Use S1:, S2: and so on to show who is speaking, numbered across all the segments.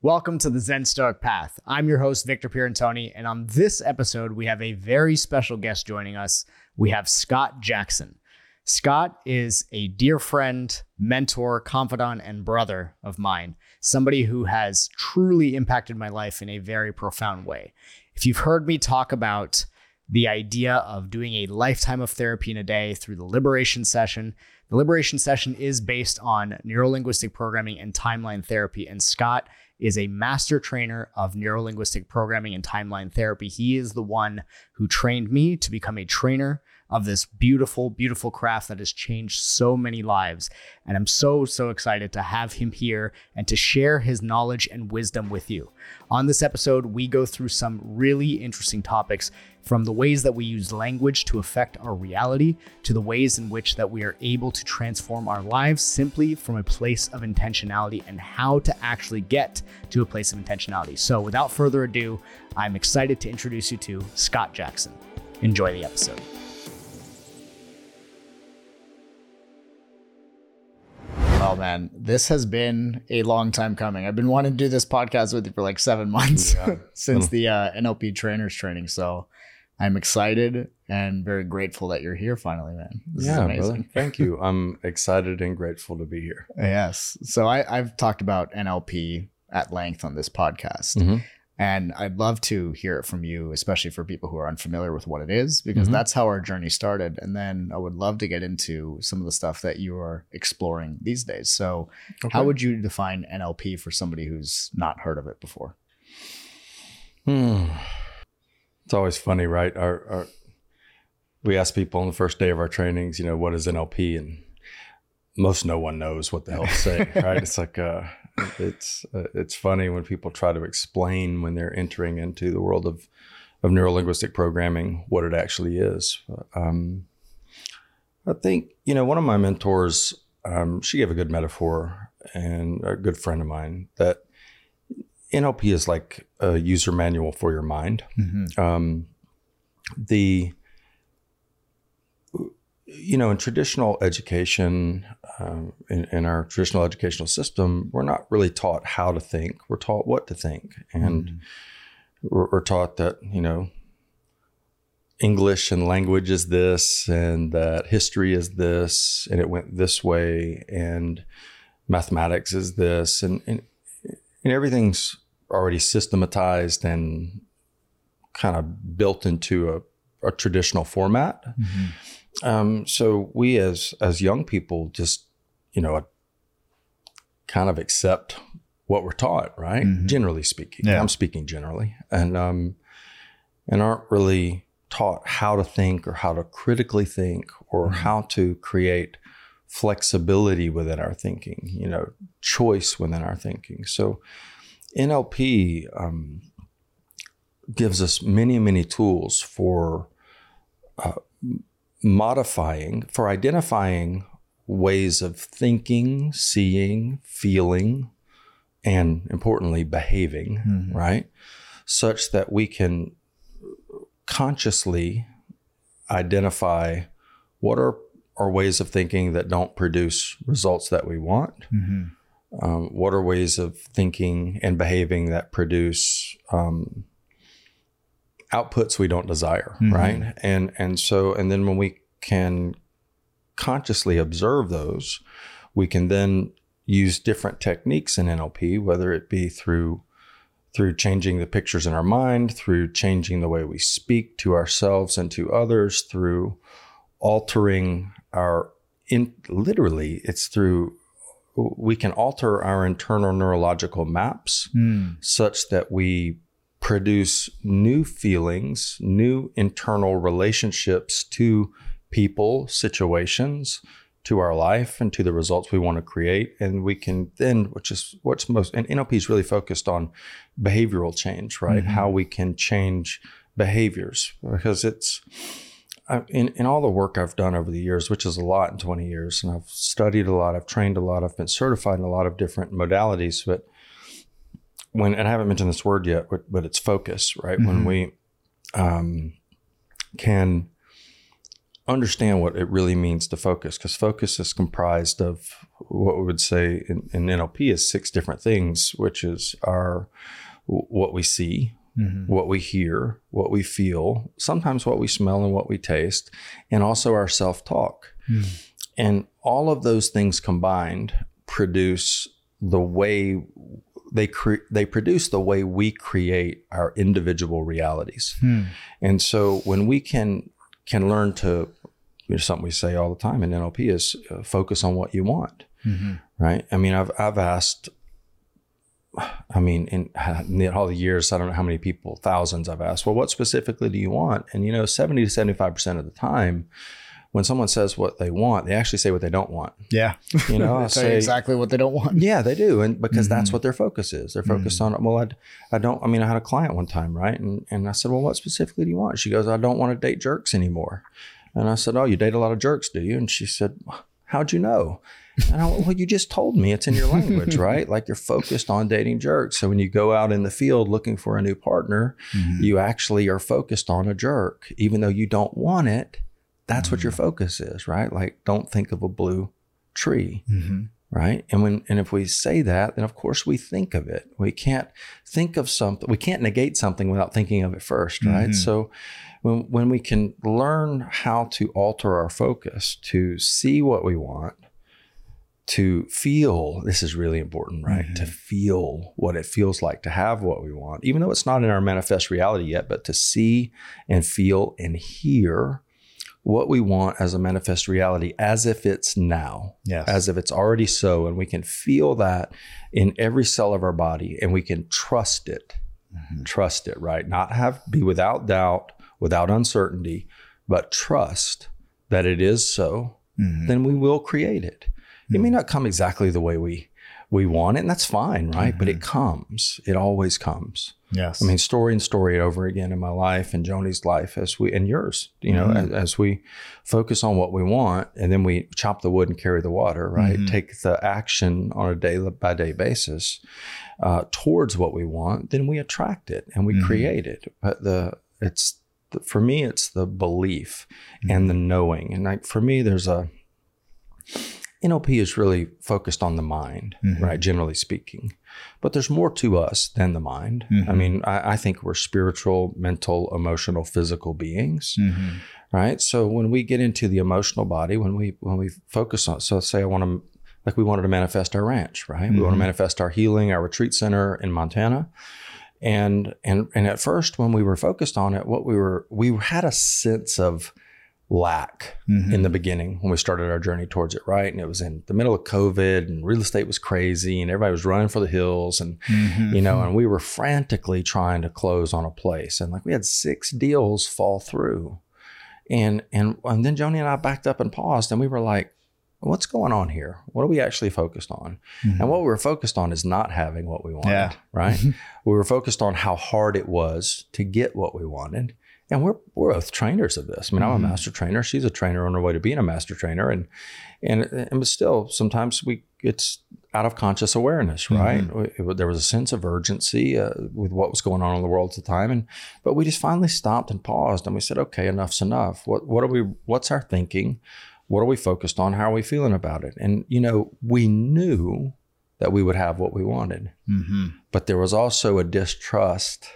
S1: Welcome to the Zen Stoic Path. I'm your host, Victor Pierantoni, and on this episode, we have a very special guest joining us. We have Scott Jackson. Scott is a dear friend, mentor, confidant, and brother of mine, somebody who has truly impacted my life in a very profound way. If you've heard me talk about the idea of doing a lifetime of therapy in a day through the liberation session, the liberation session is based on neurolinguistic programming and timeline therapy. And Scott is a master trainer of neurolinguistic programming and timeline therapy. He is the one who trained me to become a trainer of this beautiful, beautiful craft that has changed so many lives. And I'm so, so excited to have him here and to share his knowledge and wisdom with you. On this episode, we go through some really interesting topics from the ways that we use language to affect our reality to the ways in which that we are able to transform our lives simply from a place of intentionality and how to actually get to a place of intentionality. So without further ado, I'm excited to introduce you to Scott Jackson. Enjoy the episode. Oh man, this has been a long time coming. I've been wanting to do this podcast with you for like seven months yeah. since the uh, NLP trainers training. So I'm excited and very grateful that you're here finally, man.
S2: This yeah, brother. Thank you. I'm excited and grateful to be here.
S1: Yes. So I, have talked about NLP at length on this podcast. Mm-hmm. And I'd love to hear it from you, especially for people who are unfamiliar with what it is, because mm-hmm. that's how our journey started. And then I would love to get into some of the stuff that you are exploring these days. So, okay. how would you define NLP for somebody who's not heard of it before?
S2: Hmm. It's always funny, right? Our, our, we ask people on the first day of our trainings, you know, what is NLP, and most no one knows what the hell to say, right? It's like uh, it's uh, it's funny when people try to explain when they're entering into the world of of neurolinguistic programming what it actually is. Um, I think you know one of my mentors. Um, she gave a good metaphor, and a good friend of mine that NLP is like a user manual for your mind. Mm-hmm. Um, the you know, in traditional education, um, in, in, our traditional educational system, we're not really taught how to think. We're taught what to think, and mm-hmm. we're, we're, taught that you know, English and language is this, and that history is this, and it went this way, and mathematics is this, and, and and everything's already systematized and kind of built into a, a traditional format. Mm-hmm. Um, so we as as young people just you know kind of accept what we're taught, right? Mm-hmm. Generally speaking, yeah. I'm speaking generally, and um, and aren't really taught how to think or how to critically think or mm-hmm. how to create flexibility within our thinking, you know, choice within our thinking. So NLP um, gives us many, many tools for uh, modifying, for identifying ways of thinking, seeing, feeling, and importantly, behaving, mm-hmm. right? Such that we can consciously identify what are are ways of thinking that don't produce results that we want? Mm-hmm. Um, what are ways of thinking and behaving that produce um, outputs we don't desire, mm-hmm. right? And and so and then when we can consciously observe those, we can then use different techniques in NLP, whether it be through through changing the pictures in our mind, through changing the way we speak to ourselves and to others, through altering our in literally it's through we can alter our internal neurological maps mm. such that we produce new feelings, new internal relationships to people, situations, to our life, and to the results we want to create. And we can then, which is what's most, and NLP is really focused on behavioral change, right? Mm-hmm. How we can change behaviors because it's, in, in all the work I've done over the years, which is a lot in 20 years, and I've studied a lot, I've trained a lot, I've been certified in a lot of different modalities. But when, and I haven't mentioned this word yet, but, but it's focus, right? Mm-hmm. When we um, can understand what it really means to focus because focus is comprised of what we would say in, in NLP is six different things, which is our what we see, mm-hmm. what we hear, what we feel, sometimes what we smell and what we taste, and also our self talk. Mm. And all of those things combined produce the way they cre- they produce the way we create our individual realities. Hmm. And so when we can can learn to you know, something we say all the time in NLP is uh, focus on what you want. Mm-hmm. Right? I mean, I've I've asked I mean, in, in, all the years, I don't know how many people, thousands I've asked, well, what specifically do you want? And, you know, 70 to 75% of the time, when someone says what they want, they actually say what they don't want.
S1: Yeah.
S2: You know,
S1: I say exactly what they don't want.
S2: Yeah, they do. And because mm-hmm. that's what their focus is. They're focused mm-hmm. on, well, I, I don't, I mean, I had a client one time, right? And, and I said, well, what specifically do you want? She goes, I don't want to date jerks anymore. And I said, oh, you date a lot of jerks, do you? And she said, how'd you know? And I went, well, you just told me it's in your language, right? Like you're focused on dating jerks. So when you go out in the field looking for a new partner, mm-hmm. you actually are focused on a jerk, even though you don't want it that's mm-hmm. what your mm-hmm. focus is, right? Like, don't think of a blue tree, mm-hmm. Right? And when and if we say that, then of course we think of it. We can't think of something. We can't negate something without thinking of it first, right? Mm-hmm. So when when we can learn how to alter our focus to see what we want, to feel this is really important, right? Mm-hmm. To feel what it feels like to have what we want, even though it's not in our manifest reality yet, but to see and feel and hear what we want as a manifest reality as if it's now,
S1: yes.
S2: as if it's already so. And we can feel that in every cell of our body and we can trust it. Mm-hmm. Trust it, right? Not have, be without doubt, without uncertainty, but trust that it is so. Mm-hmm. Then we will create it. Mm-hmm. It may mm-hmm. not come exactly the way we we want it, and that's fine, right? But it mm-hmm. comes. It always comes.
S1: Yes.
S2: I mean, story and story over again in my life and Joni's life as we and yours, you know, mm-hmm. as, as, we focus on what we want and then we chop the wood and carry the water, right? Mm-hmm. Take the action on a day by day basis uh, towards what we want, then we attract it and we mm-hmm. create it. But the it's for me, it's the belief and the mm-hmm. knowing. And like for me, there's a NLP is really focused on the mind, mm-hmm. right? Generally speaking. But there's more to us than the mind. Mm-hmm. I mean, I, I, think we're spiritual, mental, emotional, physical beings. Mm-hmm. Right. So when we get into the emotional body, when we when we focus on so say I want to like we wanted to manifest our ranch, right? We want to mm-hmm. manifest our healing, our retreat center in Montana. And and and at first when we were focused on it, what we were we had a sense of lack mm-hmm. in the beginning when we started our journey towards it, right? And it was in the middle of COVID and real estate was crazy and everybody was running for the hills and, mm-hmm. you know, and we were frantically trying to close on a place. And like we had six deals fall through. And, and, and then Joni and I backed up and paused and we were like, what's going on here? What are we actually focused on? Mm-hmm. And what we were focused on is not having what we wanted, yeah. right? we were focused on how hard it was to get what we wanted and we're we're both trainers of this. I mean, mm-hmm. I'm a mm-hmm. master trainer. She's a trainer on her way to being a master trainer, and and and but still sometimes we it's out of conscious awareness, right? Mm-hmm. there was a sense of urgency uh, with what was going on in the world at the time, and but we just finally stopped and paused, and we said, okay, enough's enough. What what are we? What's our thinking? What are we focused on? How are we feeling about it? And you know, we knew that we would have what we wanted, mm-hmm. but there was also a distrust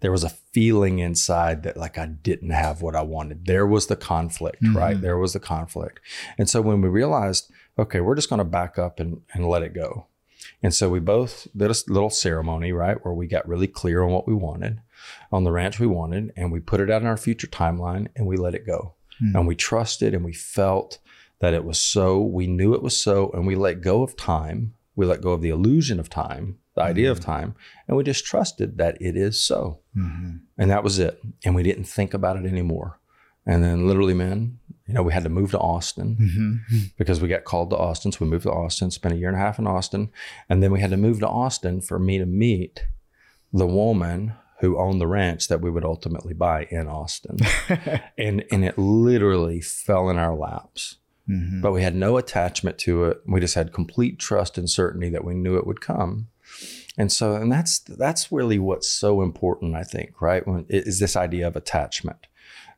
S2: there was a feeling inside that like I didn't have what I wanted. There was the conflict, mm-hmm. right? There was the conflict. And so when we realized, okay, we're just going to back up and, and let it go. And so we both did a little ceremony, right, where we got really clear on what we wanted on the ranch we wanted, and we put it out in our future timeline and we let it go. Mm-hmm. And we trusted and we felt that it was so. We knew it was so, and we let go of time. We let go of the illusion of time the idea of mm-hmm. time, and we just trusted that it is so. Mm-hmm. And that was it. And we didn't think about it anymore. And then, literally, man, you know, we had to move to Austin mm-hmm. because we got called to Austin. So we moved to Austin, spent a year and a half in Austin. And then we had to move to Austin for me to meet the woman who owned the ranch that we would ultimately buy in Austin. and, and it literally fell in our laps. Mm-hmm. But we had no attachment to it. We just had complete trust and certainty that we knew it would come. And so, and that's that's really what's so important, I think, right? When is this idea of attachment?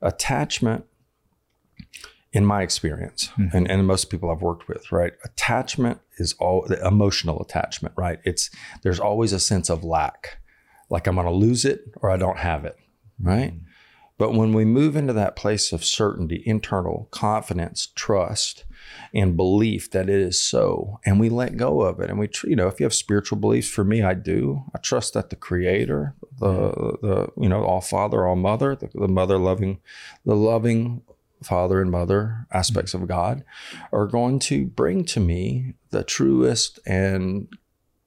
S2: Attachment in my experience
S1: Mhm.
S2: and, and most people I've worked with, right? Attachment is all emotional attachment, right? It's there's always a sense of lack, like I'm going to lose it or I don't have it, right? But when we move into that place of certainty, internal confidence, trust, and belief that it is so, and we let go of it, and we, you know, if you have spiritual beliefs, for me, I do. I trust that the Creator, the the you know, all Father, all Mother, the, the Mother loving, the loving Father and Mother aspects of God, are going to bring to me the truest and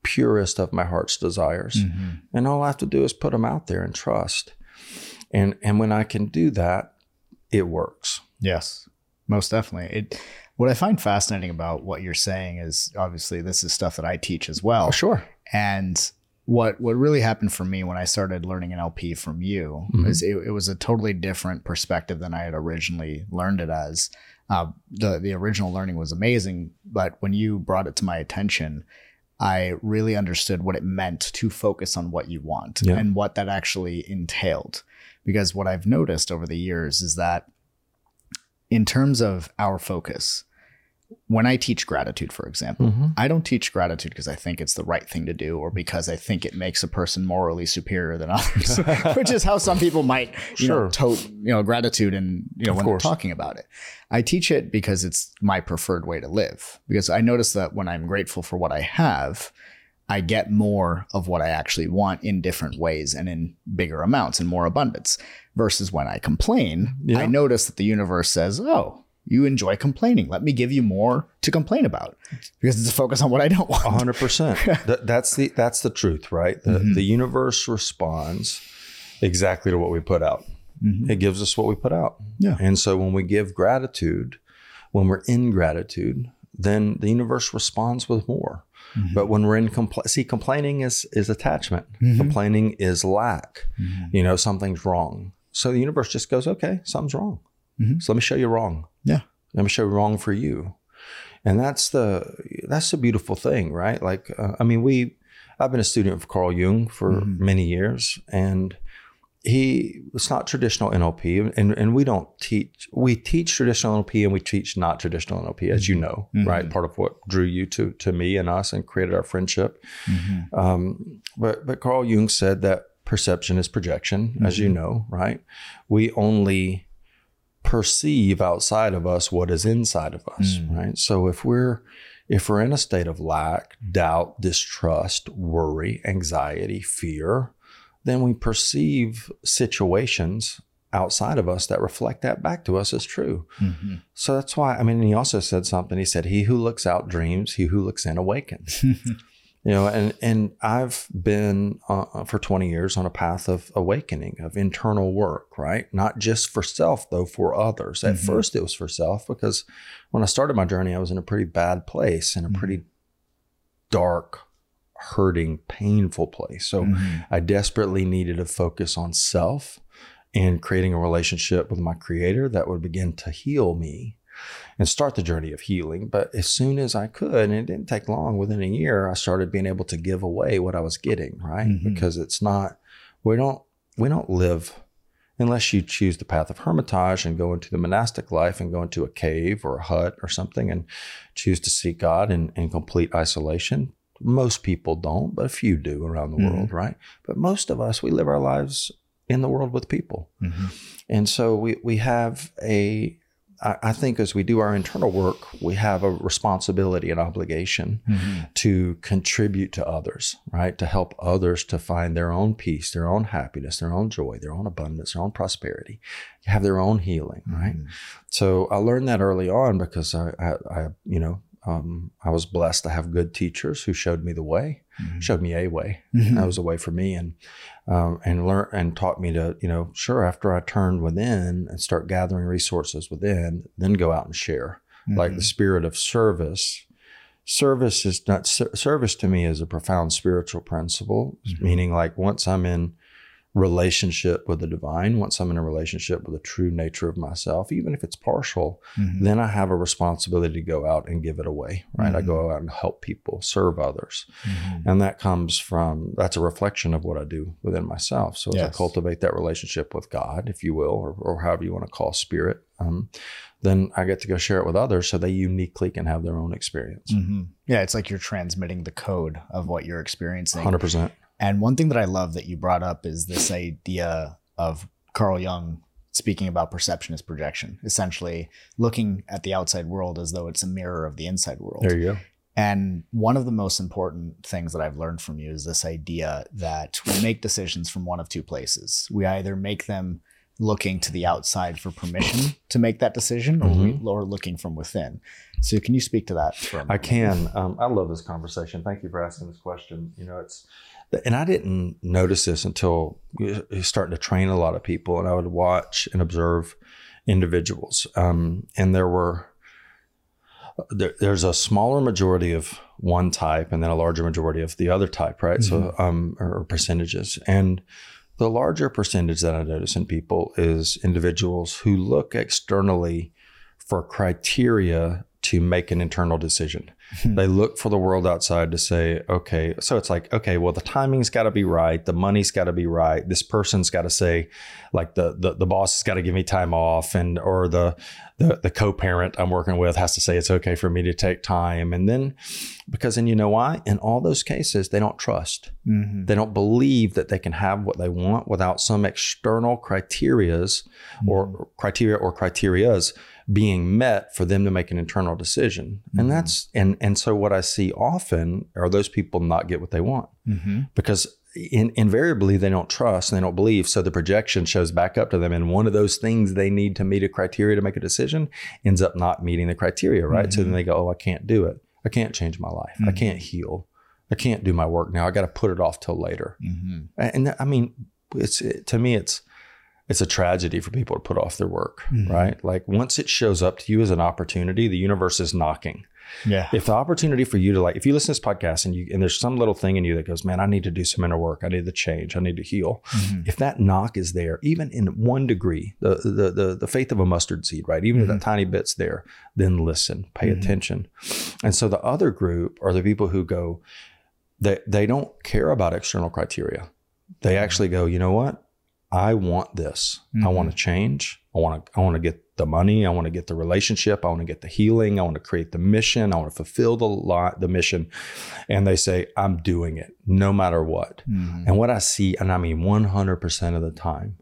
S2: purest of my heart's desires
S1: Mhm.
S2: and all I have to do is put them out there and trust. And and when I can do that, it works.
S1: Yes, most definitely. It. What I find fascinating about what you're saying is obviously this is stuff that I teach as well.
S2: sure.
S1: And what what really happened for me when I started learning NLP from you
S2: Mhm.
S1: is it, it was a totally different perspective than I had originally learned it as. Uh, the the original learning was amazing, but when you brought it to my attention, I really understood what it meant to focus on what you want
S2: Yeah.
S1: and what that actually entailed. Because what I've noticed over the years is that in terms of our focus, when I teach gratitude, for example,
S2: Mm-hmm.
S1: I don't teach gratitude because I think it's the right thing to do or because I think it makes a person morally superior than others, which is how some people might, you know, tote, you know, gratitude and, you know,
S2: Of
S1: when
S2: course.
S1: they're talking about it. I teach it because it's my preferred way to live because I notice that when I'm grateful for what I have, I get more of what I actually want in different ways and in bigger amounts and more abundance versus when I complain,
S2: Yeah.
S1: I notice that the universe says, "Oh, you enjoy complaining. Let me give you more to complain about because it's a focus on what I don't want.
S2: A hundred percent. That- That's the that's the truth, right? The
S1: Mhm.
S2: the universe responds exactly to what we put out.
S1: Mhm.
S2: It gives us what we put out.
S1: Yeah.
S2: And so when we give gratitude, when we're in gratitude, then the universe responds with more.
S1: Mhm.
S2: But when we're in compl- see, complaining is is attachment.
S1: Mhm.
S2: Complaining is lack.
S1: Mhm.
S2: You know, something's wrong. So the universe just goes, okay, something's wrong.
S1: Mhm.
S2: So let me show you wrong.
S1: Yeah.
S2: Let me show you wrong for you. And that's the that's the beautiful thing, right? Like, uh, I mean, we I've been a student of Carl Jung for
S1: Mhm.
S2: many years, and he it's not traditional NLP, and and we don't teach. We teach traditional NLP, and we teach not traditional NLP, as you know,
S1: Mhm.
S2: right? Part of what drew you to to me and us, and created our friendship.
S1: Mhm.
S2: Um, but but Carl Jung said that perception is projection, as you
S1: Mhm.
S2: know, right? We only perceive outside of us what is inside of us,
S1: Mm.
S2: right? So if we're if we're in a state of lack, doubt, distrust, worry, anxiety, fear, then we perceive situations outside of us that reflect that back to us as true.
S1: Mhm.
S2: So that's why I mean he also said something. He said, He who looks out dreams, he who looks in awakens you know and and i've been uh, for 20 years on a path of awakening of internal work right not just for self though for others at
S1: Mhm.
S2: first it was for self because when i started my journey i was in a pretty bad place in a
S1: Mhm.
S2: pretty dark hurting painful place so
S1: Mhm.
S2: i desperately needed to focus on self and creating a relationship with my creator that would begin to heal me and start the journey of healing. But as soon as I could, and it didn't take long, within a year, I started being able to give away what I was getting, right?
S1: Mhm.
S2: Because it's not we don't we don't live unless you choose the path of hermitage and go into the monastic life and go into a cave or a hut or something and choose to seek God in, in complete isolation. Most people don't, but a few do around the
S1: Mhm.
S2: world, right? But most of us, we live our lives in the world with people.
S1: Mhm.
S2: And so we, we have a, I I think as we do our internal work, we have a responsibility and obligation
S1: Mhm.
S2: to contribute to others, right? To help others to find their own peace, their own happiness, their own joy, their own abundance, their own prosperity, have their own healing, right?
S1: Mhm.
S2: So I learned that early on because I, I, I you know, um, I was blessed to have good teachers who showed me the way,
S1: Mhm.
S2: showed me a way,
S1: Mhm.
S2: that was a way for me and um, and learn and taught me to you know sure after i turn within and start gathering resources within then go out and share like
S1: Mhm.
S2: the spirit of service service is not service to me is a profound spiritual principle
S1: Mhm.
S2: meaning like once i'm in relationship with the divine, once I'm in a relationship with the true nature of myself, even if it's partial,
S1: Mhm.
S2: then I have a responsibility to go out and give it away, right? I
S1: Mhm.
S2: go out and help people, serve others.
S1: Mhm.
S2: And that comes from, that's a reflection of what I do within myself. So as I cultivate that relationship with God, if you will, or, or however you want to call spirit, um, then I get to go share it with others so they uniquely can have their own experience.
S1: Mhm. Yeah, it's like you're transmitting the code of what you're experiencing.
S2: 100%.
S1: And one thing that I love that you brought up is this idea of Carl Jung speaking about perception as projection, essentially looking at the outside world as though it's a mirror of the inside world.
S2: There you go.
S1: And one of the most important things that I've learned from you is this idea that we make decisions from one of two places. We either make them looking to the outside for permission to make that decision or, we, or looking from within. So can you speak to that? For a
S2: I?
S1: I
S2: can. Um, I love this conversation. Thank you for asking this question. You know, it's, and I didn't notice this until you're starting to train a lot of people, and I would watch and observe individuals. Um, and there were, there, there's a smaller majority of one type and then a larger majority of the other type, right? So, um, or percentages. And the larger percentage that I notice in people is individuals who look externally for criteria to make an internal decision. They look for the world outside to say, okay, so it's like, okay, well, the timing's got to be right, the money's got to be right. This person's got to say, like the the, the boss has got to give me time off, and or the the the co-parent I'm working with has to say it's okay for me to take time, and then because then you know why? In all those cases, they don't trust.
S1: Mhm.
S2: They don't believe that they can have what they want without some external criterias or criteria or criterias being met for them to make an internal decision.
S1: Mhm.
S2: And that's and and so what I see often are those people not get what they want
S1: Mhm.
S2: because in, invariably they don't trust and they don't believe. So the projection shows back up to them, and one of those things they need to meet a criteria to make a decision ends up not meeting the criteria, right? So then they go, "Oh, I can't do it. I can't change my life. I
S1: Mhm.
S2: can't heal. I can't do my work now. I got to put it off till later."
S1: Mhm.
S2: And I mean, it's it, to me, it's it's a tragedy for people to put off their work,
S1: Mhm.
S2: right? Like once it shows up to you as an opportunity, the universe is knocking
S1: Yeah.
S2: if the opportunity for you to like if you listen to this podcast and you and there's some little thing in you that goes man i need to do some inner work i need to change i need to heal
S1: Mhm.
S2: if that knock is there even in one degree the the the, the faith of a mustard seed right even if that tiny bit's there then listen pay
S1: Mhm.
S2: attention and so the other group are the people who go they they don't care about external criteria they actually go you know what i want this i
S1: Mhm.
S2: want to change i want to i want to get the money i want to get the relationship i want to get the healing i want to create the mission i want to fulfill the lot the mission and they say i'm doing it no matter what
S1: Mhm.
S2: and what I see, and I mean 100% of the time,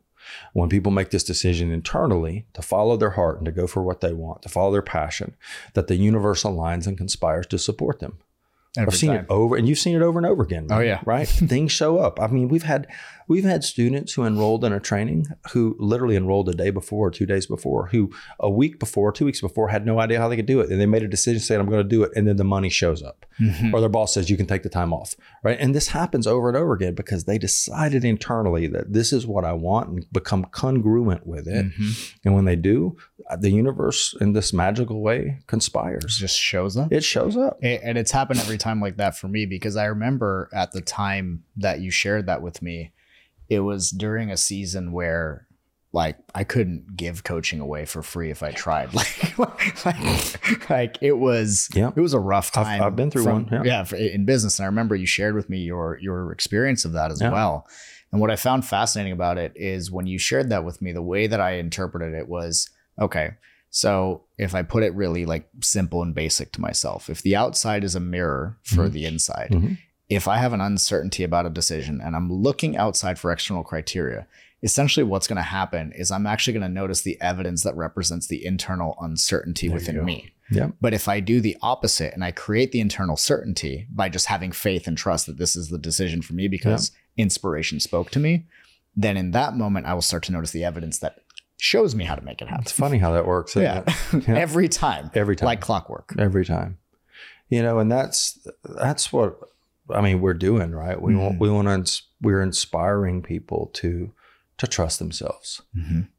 S2: when people make this decision internally to follow their heart and to go for what they want, to follow their passion, that the universe aligns and conspires to support them.
S1: Every
S2: I've seen
S1: time.
S2: it over, and you've seen it over and over again.
S1: Oh, yeah.
S2: right. Things show up. I mean, we've had we've had students who enrolled in a training who literally enrolled a day before, or two days before, who a week before, two weeks before, had no idea how they could do it, and they made a decision saying, "I'm going to do it," and then the money shows up
S1: Mhm.
S2: or their boss says you can take the time off, right? And this happens over and over again because they decided internally that this is what I want and become congruent with it.
S1: Mhm.
S2: And when they do, uh, the universe in this magical way
S1: It
S2: conspires.
S1: just shows up.
S2: It shows up.
S1: And it's happened every time like that for me because I remember at the time that you shared that with me, it was during a season where like I couldn't give coaching away for free if I tried. Like, like, like it was,
S2: Yeah.
S1: it was a rough
S2: I've-
S1: time.
S2: I've been through one, yeah.
S1: for, in business. And I remember you shared with me your your experience of that as
S2: Yeah.
S1: well. And what I found fascinating about it is when you shared that with me, the way that I interpreted it was okay. So if I put it really like simple and basic to myself, if the outside is a mirror for
S2: Mhm.
S1: the inside,
S2: Mhm.
S1: If I have an uncertainty about a decision and I'm looking outside for external criteria, essentially what's going to happen is I'm actually going to notice the evidence that represents the internal uncertainty
S2: There
S1: within me.
S2: Yeah.
S1: But if I do the opposite and I create the internal certainty by just having faith and trust that this is the decision for me because inspiration spoke to me, then in that moment I will start to notice the evidence that shows me how to make it happen.
S2: It's funny how that works.
S1: Yeah.
S2: it? Yeah.
S1: Every time.
S2: Every time.
S1: Like clockwork.
S2: every time you know and that's that's what i mean we're doing right we want
S1: Mhm.
S2: we want to ins- we're inspiring people to to trust themselves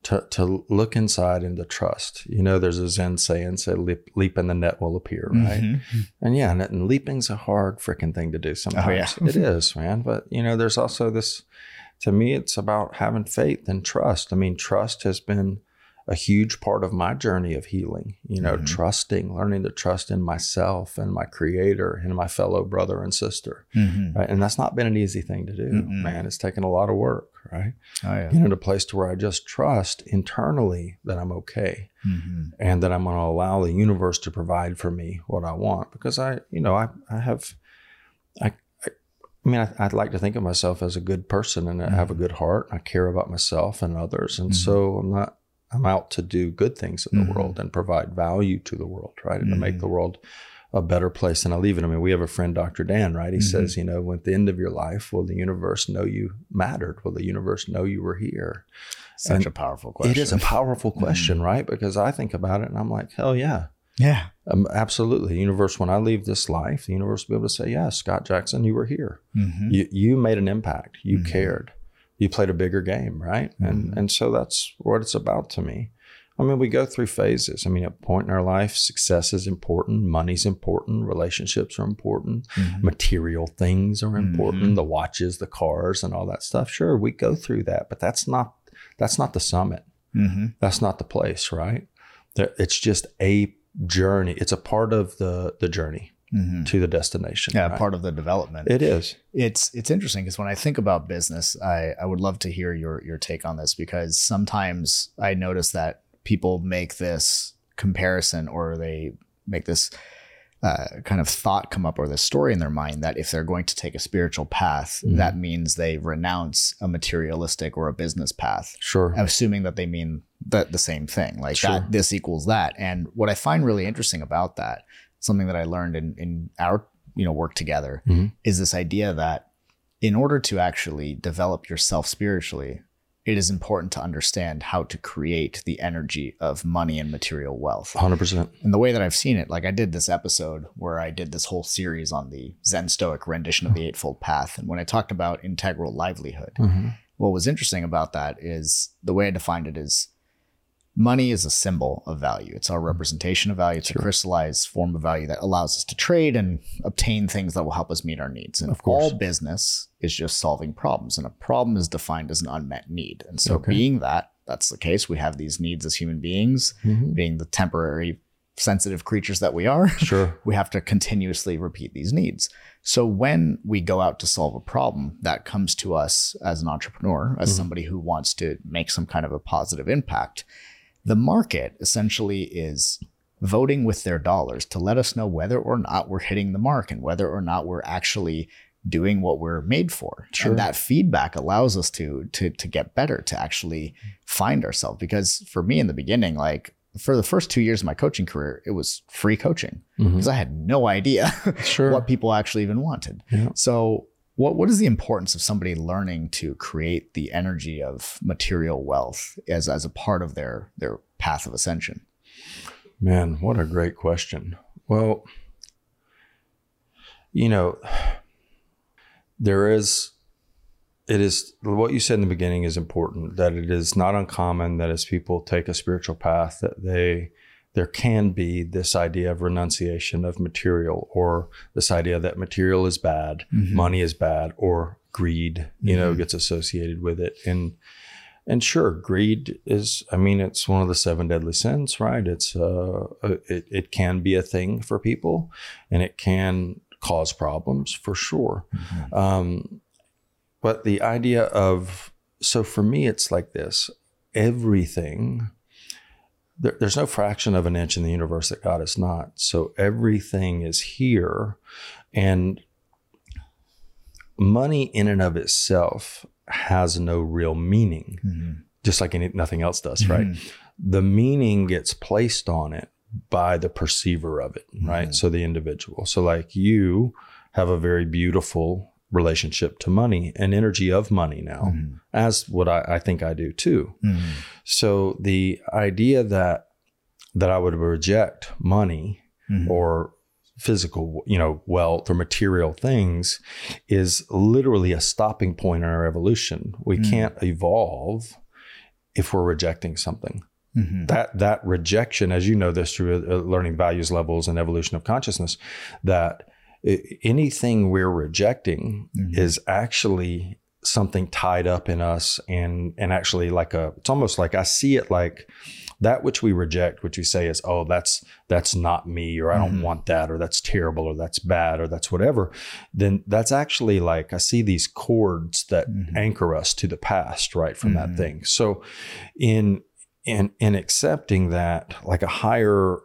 S2: to to look inside and to trust you know there's a zen saying say leap, leap and the net will appear right
S1: Mhm.
S2: and yeah and, and leaping's a hard freaking thing to do sometimes
S1: Oh, yeah.
S2: it is man but you know there's also this to me, it's about having faith and trust. I mean, trust has been a huge part of my journey of healing, you know,
S1: Mhm.
S2: trusting, learning to trust in myself and my creator and my fellow brother and sister.
S1: Mhm.
S2: Right. And that's not been an easy thing to do,
S1: Mm-mm.
S2: man. It's taken a lot of work, right?
S1: Oh yeah.
S2: Get into a place to where I just trust internally that I'm okay
S1: Mhm.
S2: and that I'm going to allow the universe to provide for me what I want because I, you know, I, I have, I, I, I mean, I, I'd like to think of myself as a good person and I have a good heart. I care about myself and others. And
S1: Mhm.
S2: so I'm not, I'm out to do good things in the
S1: Mhm.
S2: world and provide value to the world, right? And to make the world a better place than I leave it. I mean, we have a friend, Dr. Dan, right? He
S1: Mhm.
S2: says, you know, at the end of your life, will the universe know you mattered? Will the universe know you were here?
S1: Such
S2: And
S1: a powerful question.
S2: It is a powerful question, right? Because I think about it and I'm like, hell yeah.
S1: yeah.
S2: Um, absolutely. The universe, when I leave this life, the universe will be able to say, yeah, Scott Jackson, you were here.
S1: Mhm.
S2: You, you made an impact. You
S1: Mhm.
S2: cared. You played a bigger game, right? And
S1: Mhm.
S2: and so that's what it's about to me. I mean, we go through phases. I mean, at a point in our life, success is important, money's important, relationships are important,
S1: Mhm.
S2: material things are important,
S1: Mhm.
S2: the watches, the cars, and all that stuff. Sure, we go through that, but that's not that's not the summit.
S1: Mhm.
S2: That's not the place, right? It's just a journey. It's a part of the the journey
S1: Mhm.
S2: to the destination.
S1: Yeah,
S2: right?
S1: part of the development.
S2: It is.
S1: it's it's interesting because when I think about business, I I would love to hear your your take on this because sometimes I notice that people make this comparison or they make this uh, kind of thought come up or this story in their mind that if they're going to take a spiritual path,
S2: Mhm.
S1: that means they renounce a materialistic or a business path.
S2: Sure.
S1: assuming that they mean the, the same thing like
S2: Sure.
S1: that this equals that and what i find really interesting about that something that i learned in, in our you know work together
S2: Mhm.
S1: is this idea that in order to actually develop yourself spiritually it is important to understand how to create the energy of money and material wealth
S2: 100%.
S1: and the way that I've seen it, like I did this episode where I did this whole series on the Zen Stoic rendition of the Eightfold Path. And when I talked about integral livelihood,
S2: Mhm.
S1: what was interesting about that is the way I defined it is money is a symbol of value. It's our representation of value. It's a crystallized form of value that allows us to trade and obtain things that will help us meet our needs. And
S2: Of course.
S1: all business is just solving problems. And a problem is defined as an unmet need. And so
S2: Okay.
S1: being that that's the case, we have these needs as human beings,
S2: Mhm.
S1: being the temporary sensitive creatures that we are
S2: Sure.
S1: we have to continuously repeat these needs. So when we go out to solve a problem that comes to us as an entrepreneur, as
S2: Mhm.
S1: somebody who wants to make some kind of a positive impact, the market essentially is voting with their dollars to let us know whether or not we're hitting the mark and whether or not we're actually doing what we're made for.
S2: Sure.
S1: And that feedback allows us to to to get better, to actually find ourselves. Because for me in the beginning, like for the first two years of my coaching career, it was free coaching
S2: mm-hmm.
S1: because I had no idea
S2: Sure.
S1: what people actually even wanted.
S2: Yeah.
S1: So, what what is the importance of somebody learning to create the energy of material wealth as as a part of their their path of ascension?
S2: Man, what a great question. Well, you know, there is, it is what you said in the beginning is important that it is not uncommon that as people take a spiritual path, that they, there can be this idea of renunciation of material or this idea that material is bad, money is bad, or greed, you know,
S1: Mhm.
S2: gets associated with it. And, and sure, greed is, I mean, it's one of the seven deadly sins, right? It's, uh, it, it can be a thing for people and it can cause problems for sure.
S1: Mhm.
S2: Um, but the idea of, so for me, it's like this everything, there, there's no fraction of an inch in the universe that God is not. So everything is here. And money in and of itself has no real meaning,
S1: Mhm.
S2: just like any, nothing else does, right?
S1: Mhm.
S2: The meaning gets placed on it by the perceiver of it, right?
S1: Mhm.
S2: So the individual. So, like you have a very beautiful relationship to money and energy of money now,
S1: Mhm.
S2: as what I, I think I do too.
S1: Mhm.
S2: So the idea that that I would reject money
S1: Mhm.
S2: or physical, you know, wealth or material things is literally a stopping point in our evolution. We
S1: Mm.
S2: can't evolve if we're rejecting something.
S1: Mhm.
S2: That that rejection, as you know this through uh, learning values levels and evolution of consciousness, that anything we're rejecting
S1: Mhm.
S2: is actually something tied up in us and and actually like a it's almost like I see it like that which we reject, which we say is, oh, that's that's not me, or I don't mm-hmm. want that, or that's terrible, or that's bad, or that's whatever, then that's actually like I see these cords that mm-hmm. anchor us to the past, right, from mm-hmm. that thing. So in in in accepting that, like a higher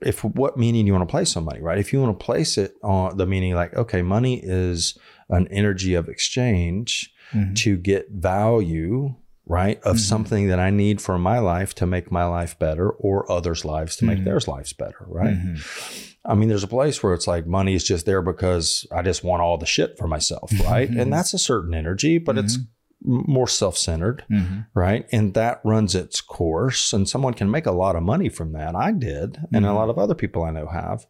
S2: if what meaning you want to place on money, right? If you want to place it on the meaning like, okay, money is an energy of exchange mm-hmm. to get value right? Of mm-hmm. something that I need for my life to make my life better or others' lives to make mm-hmm. theirs lives better, right? Mm-hmm. I mean, there's a place where it's like money is just there because I just want all the shit for myself, right? and mm-hmm. that's a certain energy, but it's mm-hmm. More self centered, mm-hmm. right? And that runs its course. And someone can make a lot of money from that. I did, and a lot of other people I know have.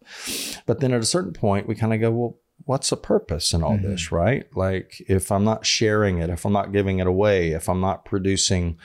S2: But then at a certain point, we kind of go, well, what's the purpose in all mm-hmm. this, right? Like if I'm not sharing it, if I'm not giving it away, if I'm not producing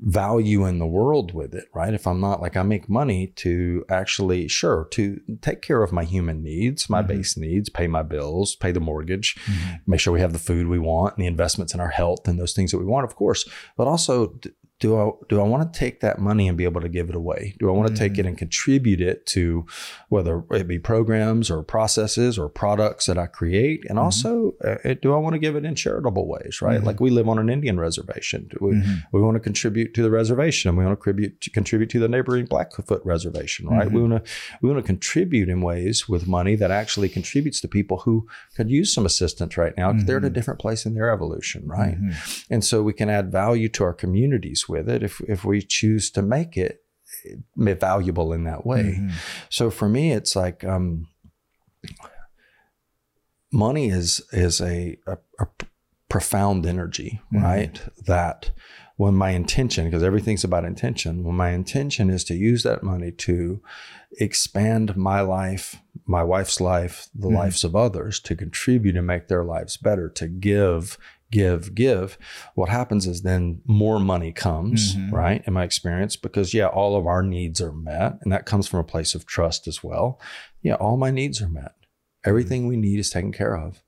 S2: value in the world with it, right? If I'm not like I make money to actually, sure, to take care of my human needs, my mm-hmm. base needs, pay my bills, pay the mortgage, mm-hmm. make sure we have the food we want and the investments in our health and those things that we want, of course, but also do I do I want to take that money and be able to give it away? Do I want to mm-hmm. take it mm-hmm. and contribute it to whether it be programs or processes or products that I create? And mm-hmm. also, uh, do I want to give it in charitable ways? Right, mm-hmm. like we live on an Indian reservation. Do we mm-hmm. we want to contribute to the reservation, and we want to contribute to contribute to the neighboring Blackfoot reservation. Right, we mm-hmm. want to we want to contribute in ways with money that actually contributes to people who could use some assistance right now. They're at a different place in their evolution, right? And so we can add value to our communities with it if if we choose to make it valuable in that way. Mm-hmm. So for me, it's like um, money is is a, a, a profound energy, mm-hmm. right? That when my intention, because everything's about intention, when my intention is to use that money to expand my life, my wife's life, the mm-hmm. lives of others, to contribute and make their lives better, to give give, give, what happens is then more money comes, mm-hmm. right? In my experience, because yeah, all of our needs are met. And that comes from a place of trust as well. Yeah, all my needs are met. Everything mm-hmm. we need is taken care of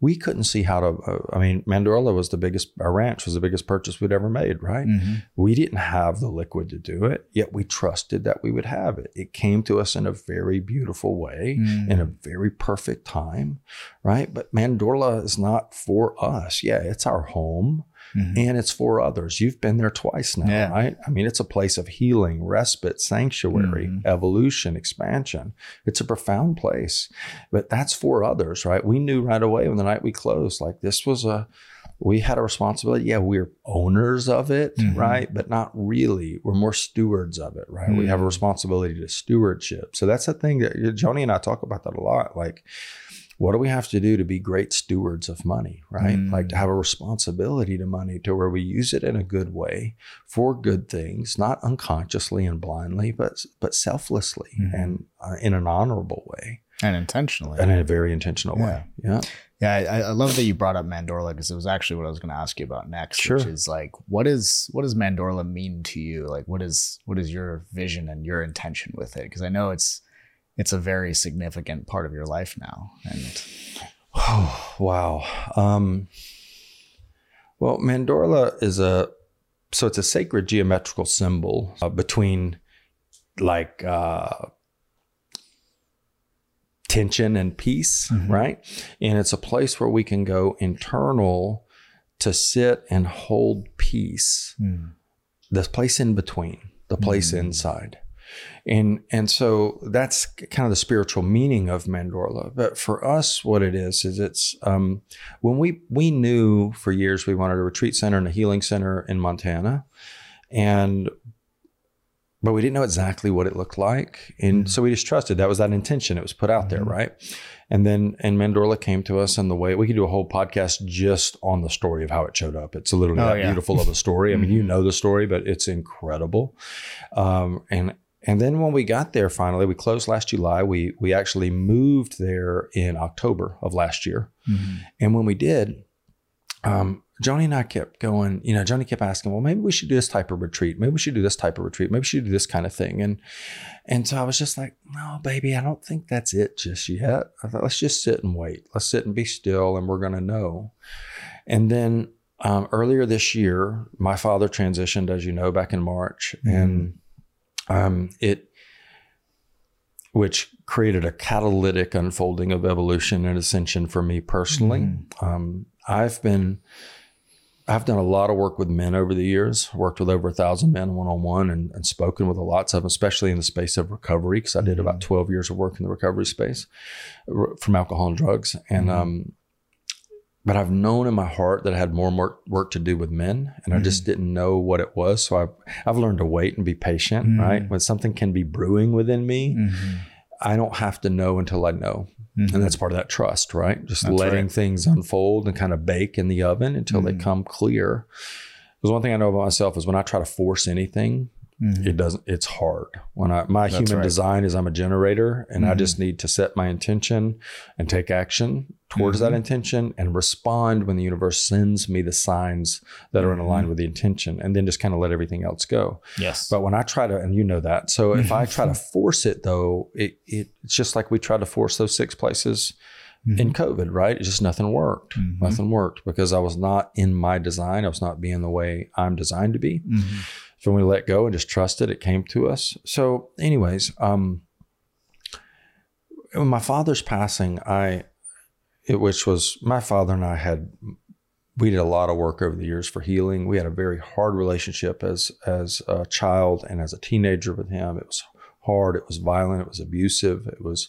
S2: we couldn't see how to. Uh, I mean, Mandorla was the biggest. Our ranch was the biggest purchase we'd ever made. Right? Mm-hmm. We didn't have the liquid to do it, yet we trusted that we would have it. It came to us in a very beautiful way, mm-hmm. in a very perfect time, right? But Mandorla is not for us. Yeah, it's our home mm-hmm. and it's for others. You've been there twice now, yeah. right? I mean, it's a place of healing, respite, sanctuary, mm-hmm. evolution, expansion. It's a profound place, but that's for others, right? We knew right away when the night we closed, like this was a, we had a responsibility. Yeah, we're owners of it, mm-hmm. right? But not really. We're more stewards of it, right? We have a mm-hmm. responsibility to stewardship. So that's the thing that Joni and I talk about that a lot. Like, what do we have to do to be great stewards of money, right? Mm. Like to have a responsibility to money to where we use it in a good way for good things, not unconsciously and blindly, but but selflessly mm. and uh, in an honorable way
S1: and intentionally
S2: and in a very intentional yeah. way. Yeah.
S1: Yeah, I, I, love that you brought up Mandorla because it was actually what I was going to ask you about next, sure. which is like, what is what does Mandorla mean to you? Like, what is what is your vision and your intention with it? Because I know it's it's a very significant part of your life now. And
S2: oh, wow. Um, well, Mandorla is a so it's a sacred geometrical symbol uh, between like uh, tension and peace, mm-hmm. right? And it's a place where we can go internal to sit and hold peace. Mm. This place in between, the place mm. inside. And and so that's kind of the spiritual meaning of Mandorla. But for us, what it is is it's um, when we we knew for years we wanted a retreat center and a healing center in Montana, and but we didn't know exactly what it looked like, and mm-hmm. so we just trusted that was that intention. It was put out there, mm-hmm. right? And then and Mandorla came to us, and the way we could do a whole podcast just on the story of how it showed up. It's literally oh, that yeah. beautiful of a story. I mean, you mm-hmm. know the story, but it's incredible. Um, and and then when we got there finally, we closed last July. We we actually moved there in October of last year. Mm-hmm. And when we did, um, Joni and I kept going, you know, Johnny kept asking, well, maybe we should do this type of retreat. Maybe we should do this type of retreat. Maybe we should do this kind of thing. And and so I was just like, no, baby, I don't think that's it just yet. I thought, let's just sit and wait. Let's sit and be still and we're gonna know. And then um, earlier this year, my father transitioned, as you know, back in March,
S1: Mhm.
S2: and um, it, which created a catalytic unfolding of evolution and ascension for me personally.
S1: Mhm.
S2: Um, I've been, I've done a lot of work with men over the years. Worked with over a thousand men one on one, and spoken with a lots of them, especially in the space of recovery, because I did about twelve years of work in the recovery space r- from alcohol and drugs, and
S1: Mhm.
S2: um, but I've known in my heart that I had more work, work to do with men, and I just didn't know what it was. So I've I've learned to wait and be patient.
S1: Mhm.
S2: Right when something can be brewing within me,
S1: Mhm.
S2: I don't have to know until I know. And that's part of that trust, right? Just
S1: That's
S2: letting
S1: right.
S2: things unfold and kind of bake in the oven until they come clear. Because one thing I know about myself is when I try to force anything,
S1: Mhm.
S2: it doesn't. It's hard. When I my
S1: That's
S2: human
S1: right.
S2: design is I'm a generator, and I
S1: Mhm.
S2: just need to set my intention and take action towards
S1: Mhm.
S2: that intention and respond when the universe sends me the signs that are in
S1: Mhm.
S2: line with the intention, and then just kind of let everything else go.
S1: yes.
S2: But when I try to, and you know that, so if I try to force it though, it, it it's just like we tried to force those six places in COVID, right? It's just nothing worked.
S1: Mhm.
S2: Nothing worked because I was not in my design. I was not being the way I'm designed to be.
S1: Mhm.
S2: So when we let go and just trusted, it came to us. So, anyways, um, when my father's passing, I, it, which was my father and I had, we did a lot of work over the years for healing. We had a very hard relationship as as a child and as a teenager with him. It was hard. It was violent. It was abusive. It was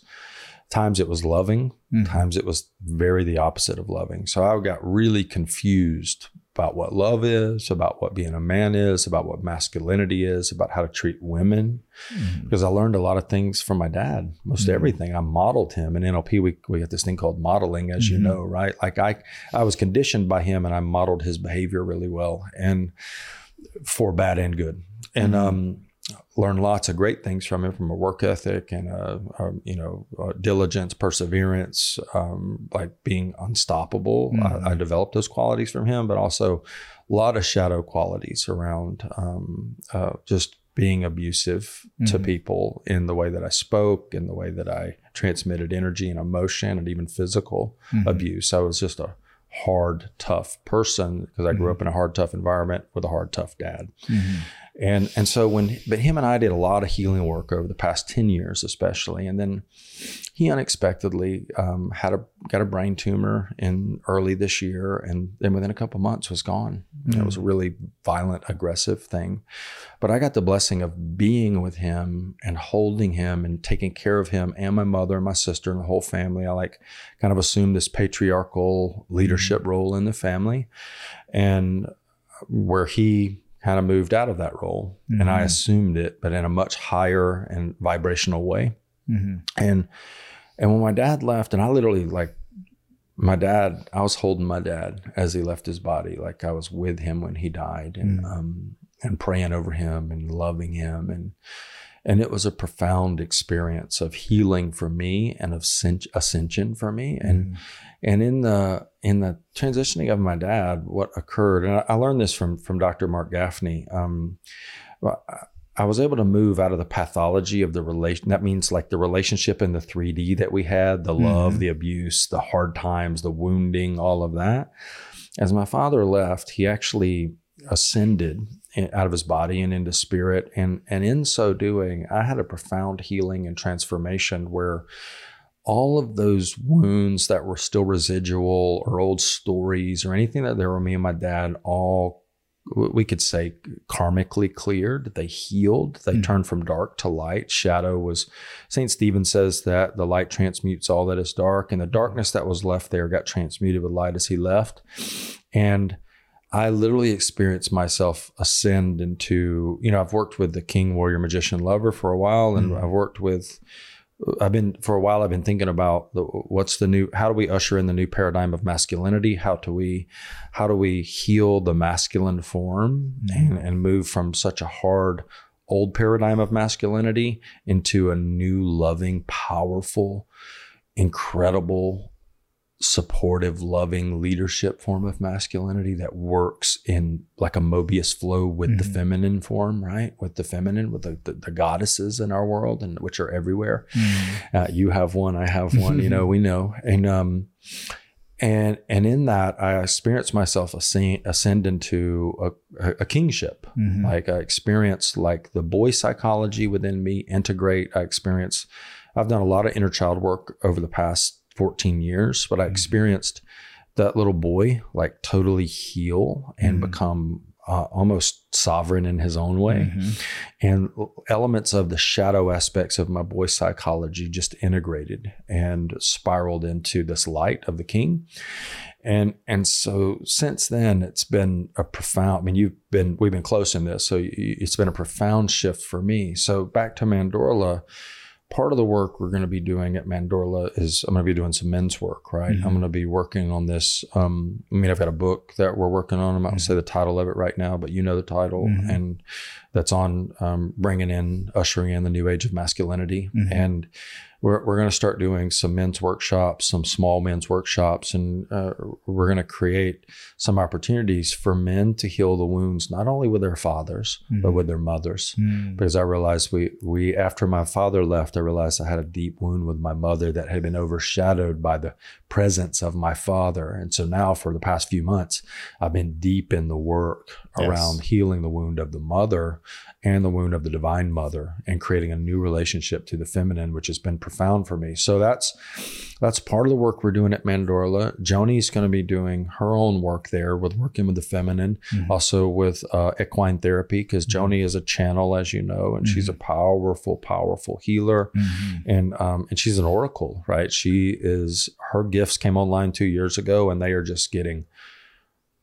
S2: times it was loving.
S1: Mhm.
S2: Times it was very the opposite of loving. So I got really confused about what love is, about what being a man is, about what masculinity is, about how to treat women.
S1: Mhm.
S2: Because I learned a lot of things from my dad, most
S1: Mhm.
S2: everything. I modeled him. In NLP, we, we got this thing called modeling, as you
S1: Mhm.
S2: know, right? Like I, I was conditioned by him and I modeled his behavior really well and for bad and good. And,
S1: Mhm.
S2: um, learned lots of great things from him, from a work ethic and a, a you know uh diligence, perseverance, um, like being unstoppable.
S1: Mhm.
S2: I, I developed those qualities from him, but also a lot of shadow qualities around um, uh, just being abusive to
S1: Mhm.
S2: people in the way that I spoke, in the way that I transmitted energy and emotion, and even physical
S1: Mhm.
S2: abuse. I was just a hard, tough person because I grew
S1: Mhm.
S2: up in a hard, tough environment with a hard, tough dad. And and so when but him and I did a lot of healing work over the past 10 years especially and then he unexpectedly um, had a got a brain tumor in early this year and then within a couple months was gone. It was a really violent aggressive thing. But I got the blessing of being with him and holding him and taking care of him and my mother and my sister and the whole family. I like kind of assumed this patriarchal leadership role in the family and where he kind of moved out of that role and I
S1: Mhm.
S2: assumed it, but in a much higher and vibrational way.
S1: Mhm.
S2: And and when my dad left, and I literally like my dad, I was holding my dad as he left his body, like I was with him when he died, and
S1: Mm.
S2: um, and praying over him and loving him, and and it was a profound experience of healing for me and of ascension for me, and
S1: Mhm.
S2: and in the in the transitioning of my dad, what occurred, and I, learned this from from Dr. Mark Gaffney. Um, I- was able to move out of the pathology of the relation. That means like the relationship in the 3D that we had, the love,
S1: Mhm.
S2: the abuse, the hard times, the wounding, all of that. As my father left, he actually ascended out of his body and into spirit, and and in so doing, I had a profound healing and transformation where all of those wounds that were still residual or old stories or anything that there were me and my dad all we could say karmically cleared. They healed. They
S1: Mhm.
S2: turned from dark to light. Shadow was saint stephen says that the light transmutes all that is dark and the darkness that was left there got transmuted with light as he left. And I literally experienced myself ascend into, you know, I've worked with the king, warrior, magician, lover for a while, and
S1: Mhm.
S2: I've worked with, I've been for a while. I've been thinking about the, what's the new, how do we usher in the new paradigm of masculinity? How do we, how do we heal the masculine form
S1: Mhm.
S2: and, and move from such a hard old paradigm of masculinity into a new, loving, powerful, incredible, supportive, loving leadership form of masculinity that works in like a Mobius flow with the
S1: Mhm.
S2: feminine form, right? With the feminine, with the, the, the goddesses in our world and which are everywhere.
S1: Mhm.
S2: Uh, you have one, I have one, you know, we know. And um and and in that I experienced myself ascend, ascend into a, a kingship. Mm-hmm. Like I experienced like the boy psychology within me integrate. I experienced. I've done a lot of inner child work over the past 14 years, but I mm-hmm. experienced that little boy like totally heal and mm-hmm. become uh, almost sovereign in his own way. Mm-hmm. And elements of the shadow aspects of my boy psychology just integrated and spiraled into this light of the king. And and so since then, it's been a profound. I mean, you've been we've been close in this, so it's been a profound shift for me. So back to Mandorla part of the work we're going to be doing at Mandorla is I'm going to be doing some men's work, right? Mm-hmm. I'm going to be working on this. Um, I mean, I've got a book that we're working on. I'm not going to say the title of it right now, but you know the title, mm-hmm. and that's on um, bringing in, ushering in the new age of masculinity, mm-hmm. and we're, we're going to start doing some men's workshops, some small men's workshops, and uh, we're going to create some opportunities for men to heal the wounds, not only with their fathers, mm-hmm. but with their mothers. Mm-hmm. Because I realized we, we, after my father left, I realized I had a deep wound with my mother that had been overshadowed by the presence of my father. And so now for the past few months, I've been deep in the work yes. around healing the wound of the mother and the wound of the divine mother and creating a new relationship to the feminine, which has been profound for me. So that's that's part of the work we're doing at Mandorla. Joni's going to be doing her own work there with working with the feminine, mm-hmm. also with uh, equine therapy, because mm-hmm. Joni is a channel, as you know, and mm-hmm. she's a mm-hmm. powerful, powerful healer, mm-hmm. and um, and she's an oracle, right? She is her gifts came online two years ago, and they are just getting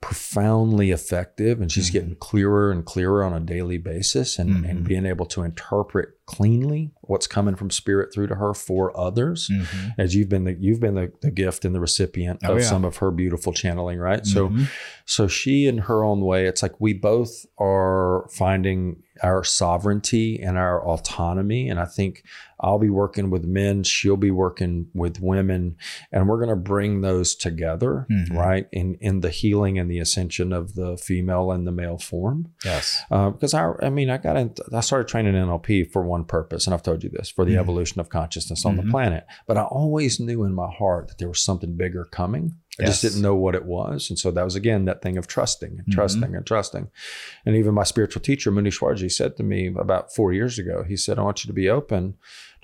S2: profoundly effective and she's mm-hmm. getting clearer and clearer on a daily basis and, mm-hmm. and being able to interpret cleanly what's coming from spirit through to her for others mm-hmm. as you've been the you've been the, the gift and the recipient oh, of yeah. some of her beautiful channeling right so mm-hmm. so she in her own way it's like we both are finding our sovereignty and our autonomy and i think I'll be working with men, she'll be working with women, and we're going to bring those together, mm-hmm. right? In in the healing and the ascension of the female and the male form.
S1: Yes.
S2: Uh, because I, I mean, I got into, I started training NLP for one purpose, and I've told you this for the mm-hmm. evolution of consciousness on mm-hmm. the planet. But I always knew in my heart that there was something bigger coming. I yes. just didn't know what it was. And so that was again that thing of trusting and mm-hmm. trusting and trusting. And even my spiritual teacher, Munish Warji, said to me about four years ago, he said, I want you to be open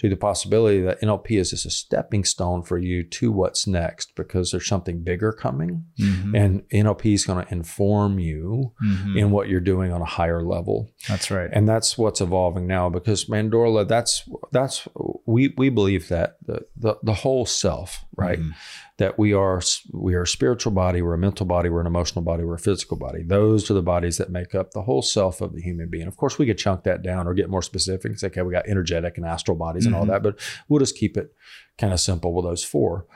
S2: to the possibility that NLP is just a stepping stone for you to what's next because there's something bigger coming. Mm-hmm. And NLP is going to inform you mm-hmm. in what you're doing on a higher level.
S1: That's right.
S2: And that's what's evolving now because Mandorla, that's that's we we believe that the the, the whole self, right? Mm-hmm that we are we are a spiritual body, we're a mental body, we're an emotional body, we're a physical body. Those are the bodies that make up the whole self of the human being. Of course, we could chunk that down or get more specific and say, okay, we got energetic and astral bodies and mm-hmm. all that, but we'll just keep it kind of simple with those four.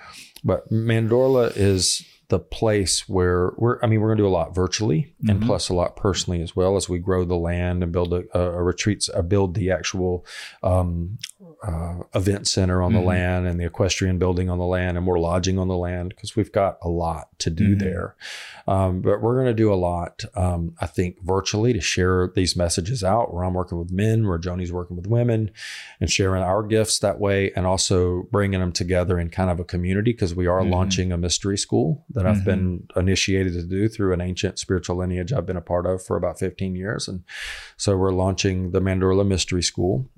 S2: But Mandorla is the place where we're, I mean, we're going to do a lot virtually mm-hmm. and plus a lot personally as well as we grow the land and build a, a retreat, uh, build the actual um, uh, event center on mm-hmm. the land and the equestrian building on the land and more lodging on the land because we've got a lot to do mm-hmm. there. Um, but we're going to do a lot, um, I think, virtually to share these messages out where I'm working with men, where Joni's working with women, and sharing our gifts that way, and also bringing them together in kind of a community because we are mm-hmm. launching a mystery school that I've been mm-hmm. initiated to do through an ancient spiritual lineage I've been a part of for about 15 years. And so we're launching the Mandorla Mystery School.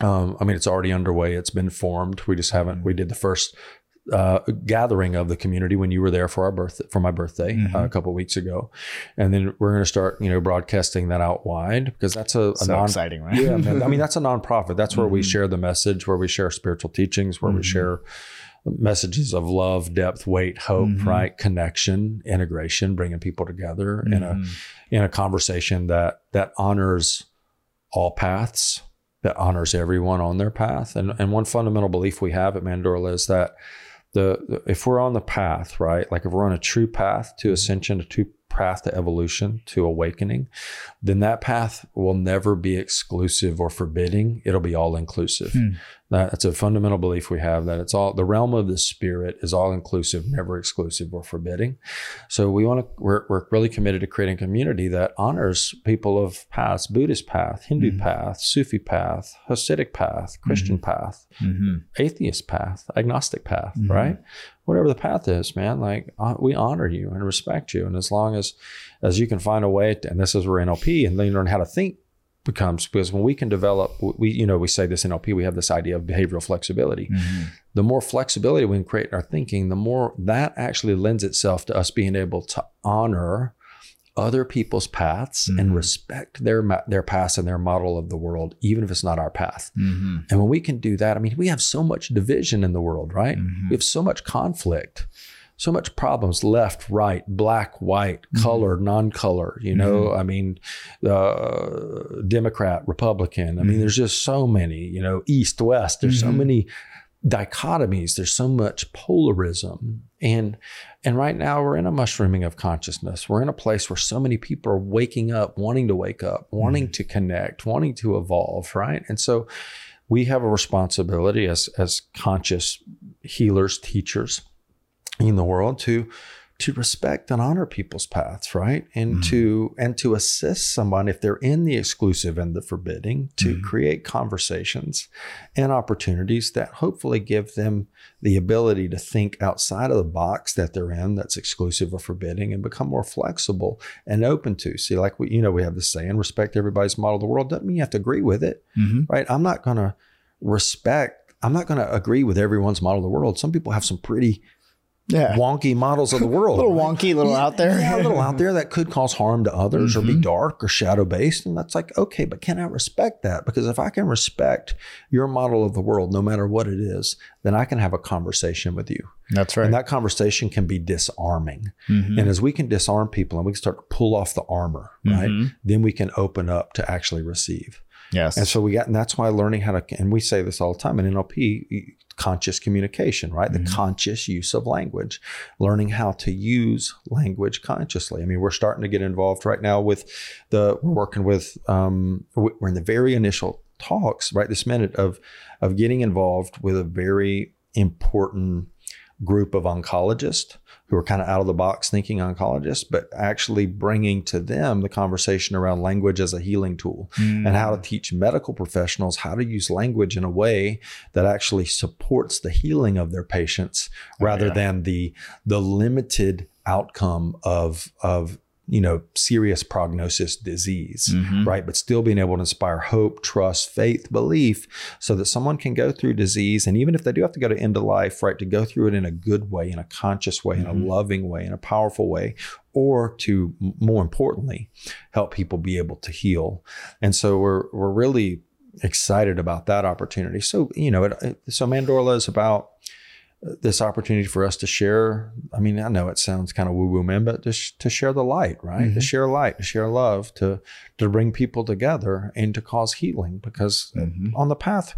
S2: Um, I mean, it's already underway. It's been formed. We just haven't. We did the first uh, gathering of the community when you were there for our birth for my birthday mm-hmm. uh, a couple weeks ago, and then we're going to start you know broadcasting that out wide because that's a, a
S1: so non- exciting, right?
S2: yeah, man, I mean that's a nonprofit. That's where mm-hmm. we share the message, where we share spiritual teachings, where mm-hmm. we share messages of love, depth, weight, hope, mm-hmm. right, connection, integration, bringing people together in a mm-hmm. in a conversation that that honors all paths that honors everyone on their path. And, and one fundamental belief we have at Mandorla is that the if we're on the path, right, like if we're on a true path to ascension, a true path to evolution, to awakening, then that path will never be exclusive or forbidding. It'll be all inclusive. Hmm. That's a fundamental belief we have that it's all the realm of the spirit is all inclusive, never exclusive or forbidding. So we want to we're, we're really committed to creating a community that honors people of paths, Buddhist path, Hindu mm-hmm. path, Sufi path, Hasidic path, Christian mm-hmm. path, mm-hmm. atheist path, agnostic path, mm-hmm. right? whatever the path is, man, like uh, we honor you and respect you. And as long as, as you can find a way, to, and this is where NLP and then learn how to think becomes because when we can develop, we, you know, we say this in NLP, we have this idea of behavioral flexibility. Mm-hmm. The more flexibility we can create in our thinking, the more that actually lends itself to us being able to honor other people's paths mm-hmm. and respect their their paths and their model of the world, even if it's not our path. Mm-hmm. And when we can do that, I mean, we have so much division in the world, right? Mm-hmm. We have so much conflict, so much problems: left, right, black, white, mm-hmm. color, non-color. You know, mm-hmm. I mean, uh, Democrat, Republican. I mean, mm-hmm. there's just so many. You know, East, West. There's so many dichotomies there's so much polarism and and right now we're in a mushrooming of consciousness we're in a place where so many people are waking up wanting to wake up wanting to connect wanting to evolve right and so we have a responsibility as as conscious healers teachers in the world to to respect and honor people's paths, right? And mm-hmm. to and to assist someone if they're in the exclusive and the forbidding to mm-hmm. create conversations and opportunities that hopefully give them the ability to think outside of the box that they're in that's exclusive or forbidding and become more flexible and open to. See, like we, you know, we have this saying, respect everybody's model of the world. Doesn't mean you have to agree with it, mm-hmm. right? I'm not gonna respect I'm not going to agree with everyone's model of the world. Some people have some pretty yeah. wonky models of the world.
S1: a little right? wonky, a little
S2: yeah,
S1: out there.
S2: yeah, a little out there that could cause harm to others mm-hmm. or be mm-hmm. dark or shadow based. And that's like, okay, but can I respect that? Because if I can respect your model of the world, no matter what it is, then I can have a conversation with you.
S1: That's right.
S2: And that conversation can be disarming. Mm-hmm. And as we can disarm people and we can start to pull off the armor, right? Mm-hmm. Then we can open up to actually receive.
S1: Yes.
S2: And so we got, and that's why learning how to, and we say this all the time in NLP, conscious communication, right? Mm-hmm. The conscious use of language, learning how to use language consciously. I mean, we're starting to get involved right now with the, we're working with, um, we're in the very initial talks right this minute of, of getting involved with a very important group of oncologists who are kind of out of the box thinking oncologists, but actually bringing to them the conversation around language as a healing tool mm. and how to teach medical professionals how to use language in a way that actually supports the healing of their patients oh, rather yeah. than the the limited outcome of of you know, serious prognosis disease, mm-hmm. right? But still being able to inspire hope, trust, faith, belief, so that someone can go through disease. And even if they do have to go to end of life, right, to go through it in a good way, in a conscious way, mm-hmm. in a mm-hmm. loving way, in a powerful way, or to more importantly, help people be able to heal. And so we're, we're really excited about that opportunity. So, you know, it, so Mandorla is about this opportunity for us to share. I mean, I know it sounds kind of woo woo, man, but just to share the light, right? Mm-hmm. To share light, to share love, to to bring people together and to cause healing. Because mm-hmm. on the path,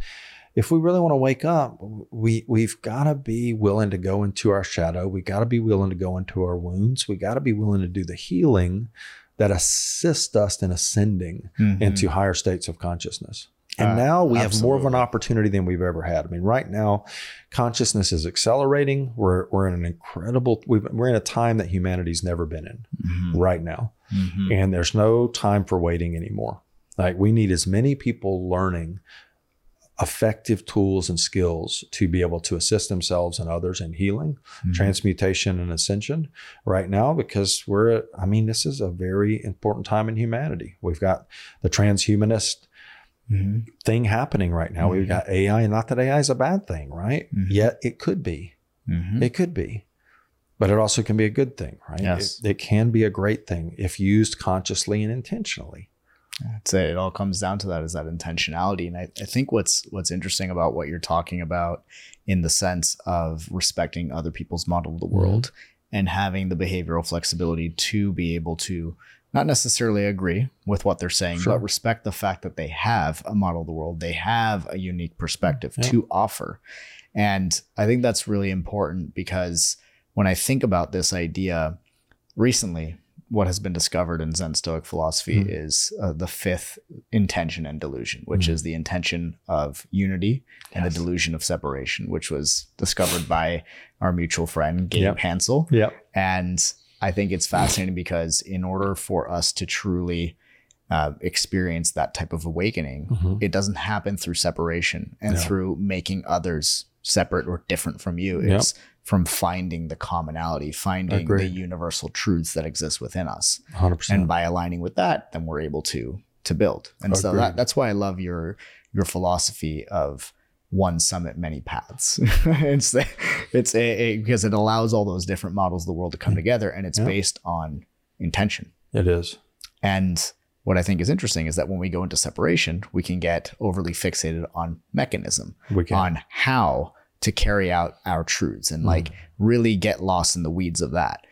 S2: if we really want to wake up, we we've got to be willing to go into our shadow. We got to be willing to go into our wounds. We got to be willing to do the healing that assists us in ascending mm-hmm. into higher states of consciousness. And uh, now we absolutely. have more of an opportunity than we've ever had. I mean, right now, consciousness is accelerating. We're, we're in an incredible, we are in a time that humanity's never been in mm-hmm. right now. Mm-hmm. And there's no time for waiting anymore. Like, we need as many people learning effective tools and skills to be able to assist themselves and others in healing, mm-hmm. transmutation, and ascension right now because we're, I mean, this is a very important time in humanity. We've got the transhumanist mm-hmm. thing happening right now. Mm-hmm. We've got AI, and not that AI is a bad thing, right? Mm-hmm. Yet it could be. Mm-hmm. It could be. But it also can be a good thing, right?
S1: Yes.
S2: It, it can be a great thing if used consciously and intentionally.
S1: I'd say it all comes down to that is that intentionality. And I, I think what's what's interesting about what you're talking about in the sense of respecting other people's model of the world mm-hmm. and having the behavioral flexibility to be able to not necessarily agree with what they're saying, sure. but respect the fact that they have a model of the world. They have a unique perspective yeah. to offer. And I think that's really important because when I think about this idea recently, what has been discovered in Zen Stoic philosophy mm. is uh, the fifth intention and delusion, which mm. is the intention of unity and yes. the delusion of separation, which was discovered by our mutual friend Gabe yep. Hansel.
S2: Yep.
S1: And I think it's fascinating because in order for us to truly uh, experience that type of awakening, mm-hmm. it doesn't happen through separation and yeah. through making others separate or different from you. It's from finding the commonality, finding the universal truths that exist within us.
S2: 100%.
S1: And by aligning with that, then we're able to to build. And so that, that's why I love your your philosophy of one summit, many paths. it's it's a, a- because it allows all those different models of the world to come mm. together, and it's
S2: Yeah.
S1: based on intention.
S2: it is.
S1: And what I think is interesting is that when we go into separation, we can get overly fixated on mechanism,
S2: We can.
S1: on how to carry out our truths, and mm. like really get lost in the weeds of that.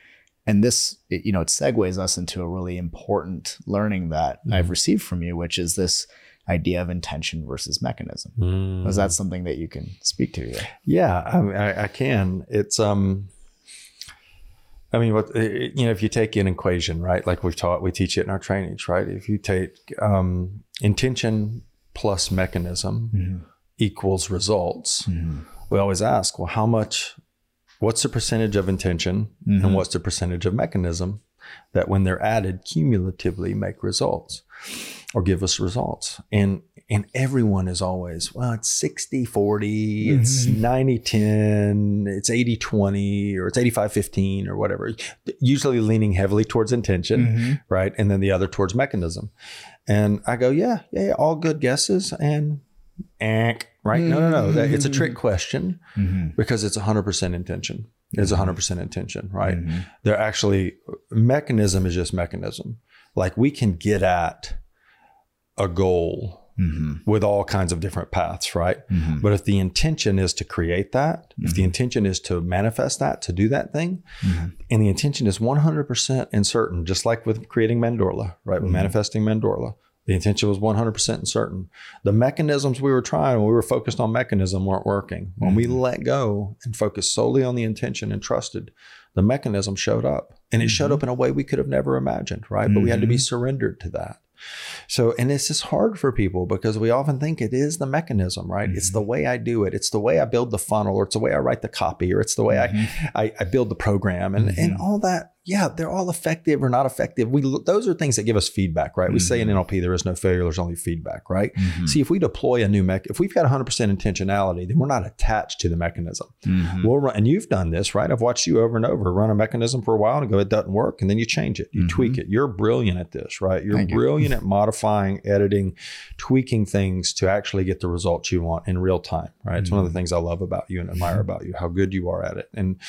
S1: And this, it, you know, it segues us into a really important learning that I've mm-hmm. received from you, which is this idea of intention versus mechanism.
S2: Mm.
S1: Is that something that you can speak to? Yeah.
S2: Yeah, I, I, I can. It's um, I mean, what you know, if you take an equation, right? Like we've taught, we teach it in our trainings, right? If you take um, intention plus mechanism equals results, we always ask, well, how much? What's the percentage of intention, and what's the percentage of mechanism that, when they're added, cumulatively make results or give us results? And and everyone is always well it's 60 40 it's mm-hmm. 90 10 it's 80 20 or it's 85 15 or whatever. Usually leaning heavily towards intention mm-hmm. right? And then the other towards mechanism. And i go yeah yeah, all good guesses and eh, right? No no no. That, it's a trick question mm-hmm. because it's 100% intention. It's 100% intention right? They're actually mechanism is just mechanism like we can get at a goal mm-hmm. with all kinds of different paths, right? Mm-hmm. But if the intention is to create that, if the mm-hmm. intention is to manifest that, to do that thing, and the intention is 100% and certain, just like with creating Mandorla, right? With manifesting Mandorla, the intention was 100% certain. The mechanisms we were trying, when we were focused on mechanism, weren't working. When we let go and focused solely on the intention and trusted, the mechanism showed up. And it showed mm-hmm. up in a way we could have never imagined, right? But we had to be mm-hmm. surrendered to that. So, and this is hard for people because we often think it is the mechanism, right? It's the mm-hmm. way I do it. It's the way I build the funnel, or it's the way I write the copy, or it's the way I, I, I build the program, and and all that. Yeah, they're all effective or not effective. We those are things that give us feedback, right? We say in mm-hmm. NLP there is no failure, there's only feedback, right? Mm-hmm. See, if we deploy a new mech, if we've got 100% intentionality, then we're not attached to the mechanism. Mm-hmm. We'll run, and you've done this, right? I've watched you over and over run a mechanism for a while and go, it doesn't work, and then you change it, you tweak it. You're brilliant at this, right? You're
S1: Thank you.
S2: brilliant at modifying, editing, tweaking things to actually get the results you want in real time, right? It's one of the things I love about you and admire about you, how good you are at it, and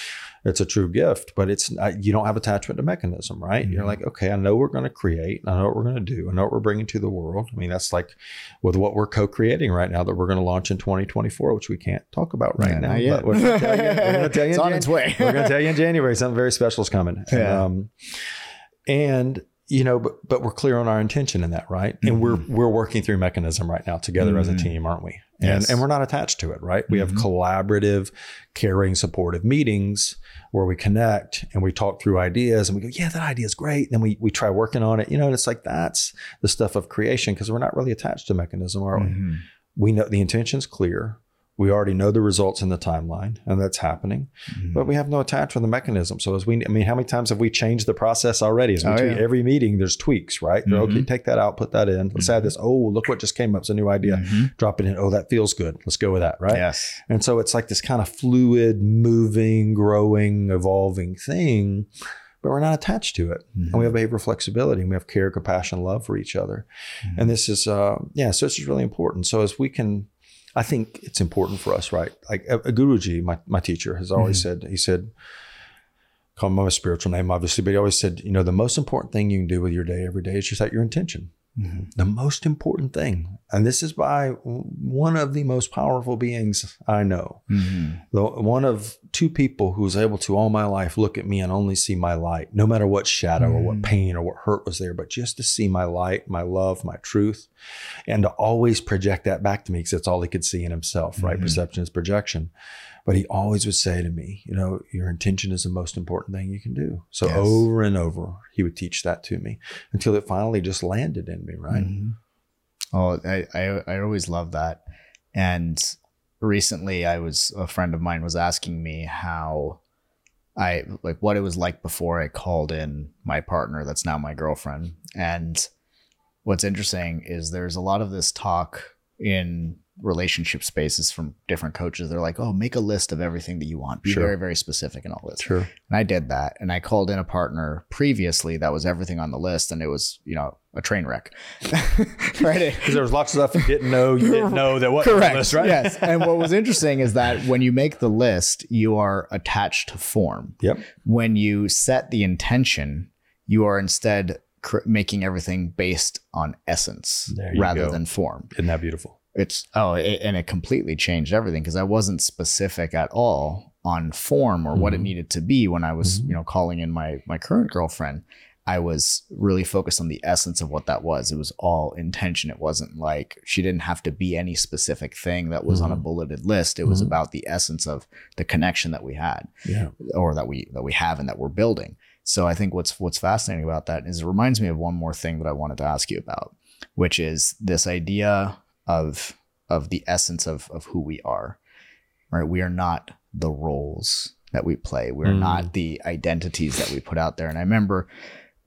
S2: it's a true gift. But it's you don't have attachment to mechanism, right? You're like, okay, I know we're going to create, I know what we're going to do, I know what we're bringing to the world. I mean, that's like with what we're co-creating right now that we're going to launch in 2024, which we can't talk about right
S1: Yeah,
S2: now.
S1: yet.
S2: But we're going to tell you, we're tell you
S1: It's
S2: in
S1: on its way.
S2: we're going to tell you in January something very special is coming.
S1: Yeah.
S2: Um, and you know, but but we're clear on our intention in that, right? And we're we're working through mechanism right now together as a
S1: Mhm.
S2: team, aren't we? And
S1: Yes.
S2: and we're not attached to it, right? We have
S1: Mhm.
S2: collaborative, caring, supportive meetings where we connect and we talk through ideas and we go, yeah, that idea is great. Then we we try working on it, you know. And it's like that's the stuff of creation because we're not really attached to mechanism, are we?
S1: Mhm.
S2: We know the intention's clear. We already know the results in the timeline, and that's happening
S1: Mhm.
S2: but we have no attachment to the mechanism. So as we, I mean, how many times have we changed the process already? As we
S1: Oh,
S2: tweak,
S1: yeah. Mm-hmm.
S2: every meeting, there's tweaks, right? They're, Okay, take that out, put that in. Let's add this. Oh, look what just came up. It's a new idea.
S1: Mhm.
S2: Drop it in. Oh, that feels good. Let's go with that, right?
S1: Yes.
S2: And so it's like this kind of fluid, moving, growing, evolving thing, but we're not attached to it. And we have behavioral flexibility and we have care, compassion, love for each other. And this is, uh, yeah, so this is really important. So as we can, I think it's important for us, right? Like a Guruji, my, my teacher, has always mm-hmm. said, he said, call him a spiritual name, obviously, but he always said, you know, the most important thing you can do with your day every day is just set your intention. The most important thing. And this is by one of the most powerful beings I know.
S1: Mhm.
S2: The, one of two people who's able to all my life look at me and only see my light, no matter what shadow or what pain or what hurt was there, but just to see my light, my love, my truth, and to always project that back to me because that's all he could see in himself, right?
S1: Mhm.
S2: Perception is projection. But he always would say to me, you know, your intention is the most important thing you can do. So
S1: Yes.
S2: over and over, he would teach that to me until it finally just landed in me, right?
S1: Mhm. Oh, I, I I always love that. And recently, I was a friend of mine was asking me how I like what it was like before I called in my partner that's now my girlfriend. And what's interesting is there's a lot of this talk in relationship spaces from different coaches. They're like, oh, make a list of everything that you want. Be
S2: Sure.
S1: very, very specific and all this.
S2: Sure.
S1: And I did that. And I called in a partner previously that was everything on the list. And it was, you know, a train wreck. right.
S2: Because there was lots of stuff you didn't know. You didn't know that wasn't on the
S1: Correct.
S2: list, right?
S1: Yes. And what was interesting is that when you make the list, you are attached to form.
S2: Yep.
S1: When you set the intention, you are instead cr- making everything based on essence rather
S2: go.
S1: than form.
S2: Isn't that beautiful?
S1: It's oh, it, and it completely changed everything because I wasn't specific at all on form or what it
S2: Mhm.
S1: needed to be when I was,
S2: Mhm.
S1: you know, calling in my my current girlfriend. I was really focused on the essence of what that was. It was all intention. It wasn't like she didn't have to be any specific thing that was on a
S2: Mhm.
S1: bulleted list. It was
S2: Mhm.
S1: about the essence of the connection that we had
S2: Yeah.
S1: or that we that we have and that we're building. So I think what's what's fascinating about that is it reminds me of one more thing that I wanted to ask you about, which is this idea of of the essence of of who we are. Right? We are not the roles that we play. We're
S2: Mm.
S1: not the identities that we put out there. And I remember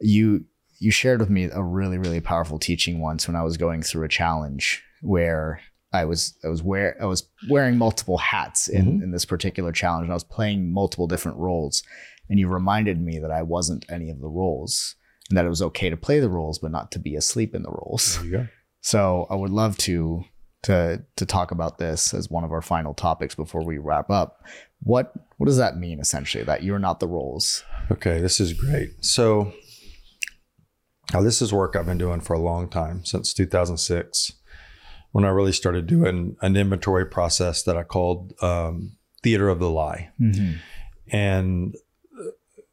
S1: you you shared with me a really really powerful teaching once when I was going through a challenge where I was I was wear I was wearing multiple hats in
S2: Mhm.
S1: in this particular challenge and I was playing multiple different roles and you reminded me that I wasn't any of the roles and that it was okay to play the roles but not to be asleep in the roles.
S2: There you go.
S1: So I would love to to to talk about this as one of our final topics before we wrap up. What what does that mean essentially that you're not the roles?
S2: Okay, this is great. So, now this is work I've been doing for a long time since 2006, when I really started doing an inventory process that I called um, Theater of the Lie.
S1: Mm-hmm.
S2: And uh,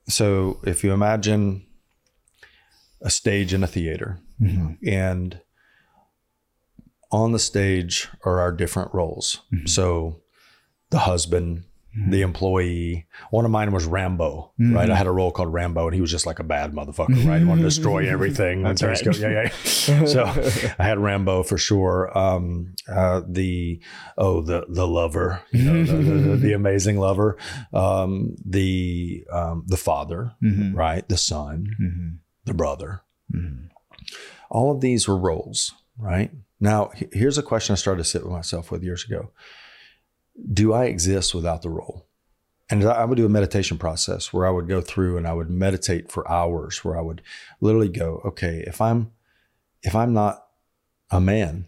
S2: so, if you imagine a stage in a theater,
S1: Mm-hmm.
S2: and on the stage are our different roles.
S1: Mhm.
S2: So, the husband,
S1: Mhm.
S2: the employee. One of mine was Rambo,
S1: Mhm.
S2: right? I had a role called Rambo, and he was just like a bad motherfucker, right? He wanted to destroy everything.
S1: That's right.
S2: go- yeah, yeah. So I had Rambo for sure. Um, uh, the oh, the the lover, you know, the, the, the amazing lover. Um, the um, the father,
S1: Mm-hmm.
S2: right? The son,
S1: Mm-hmm.
S2: the brother.
S1: Mm-hmm.
S2: All of these were roles, right? Now, here's a question I started to sit with myself with years ago. Do I exist without the role? And I would do a meditation process where I would go through and I would meditate for hours where I would literally go, okay, if I'm if I'm not a man,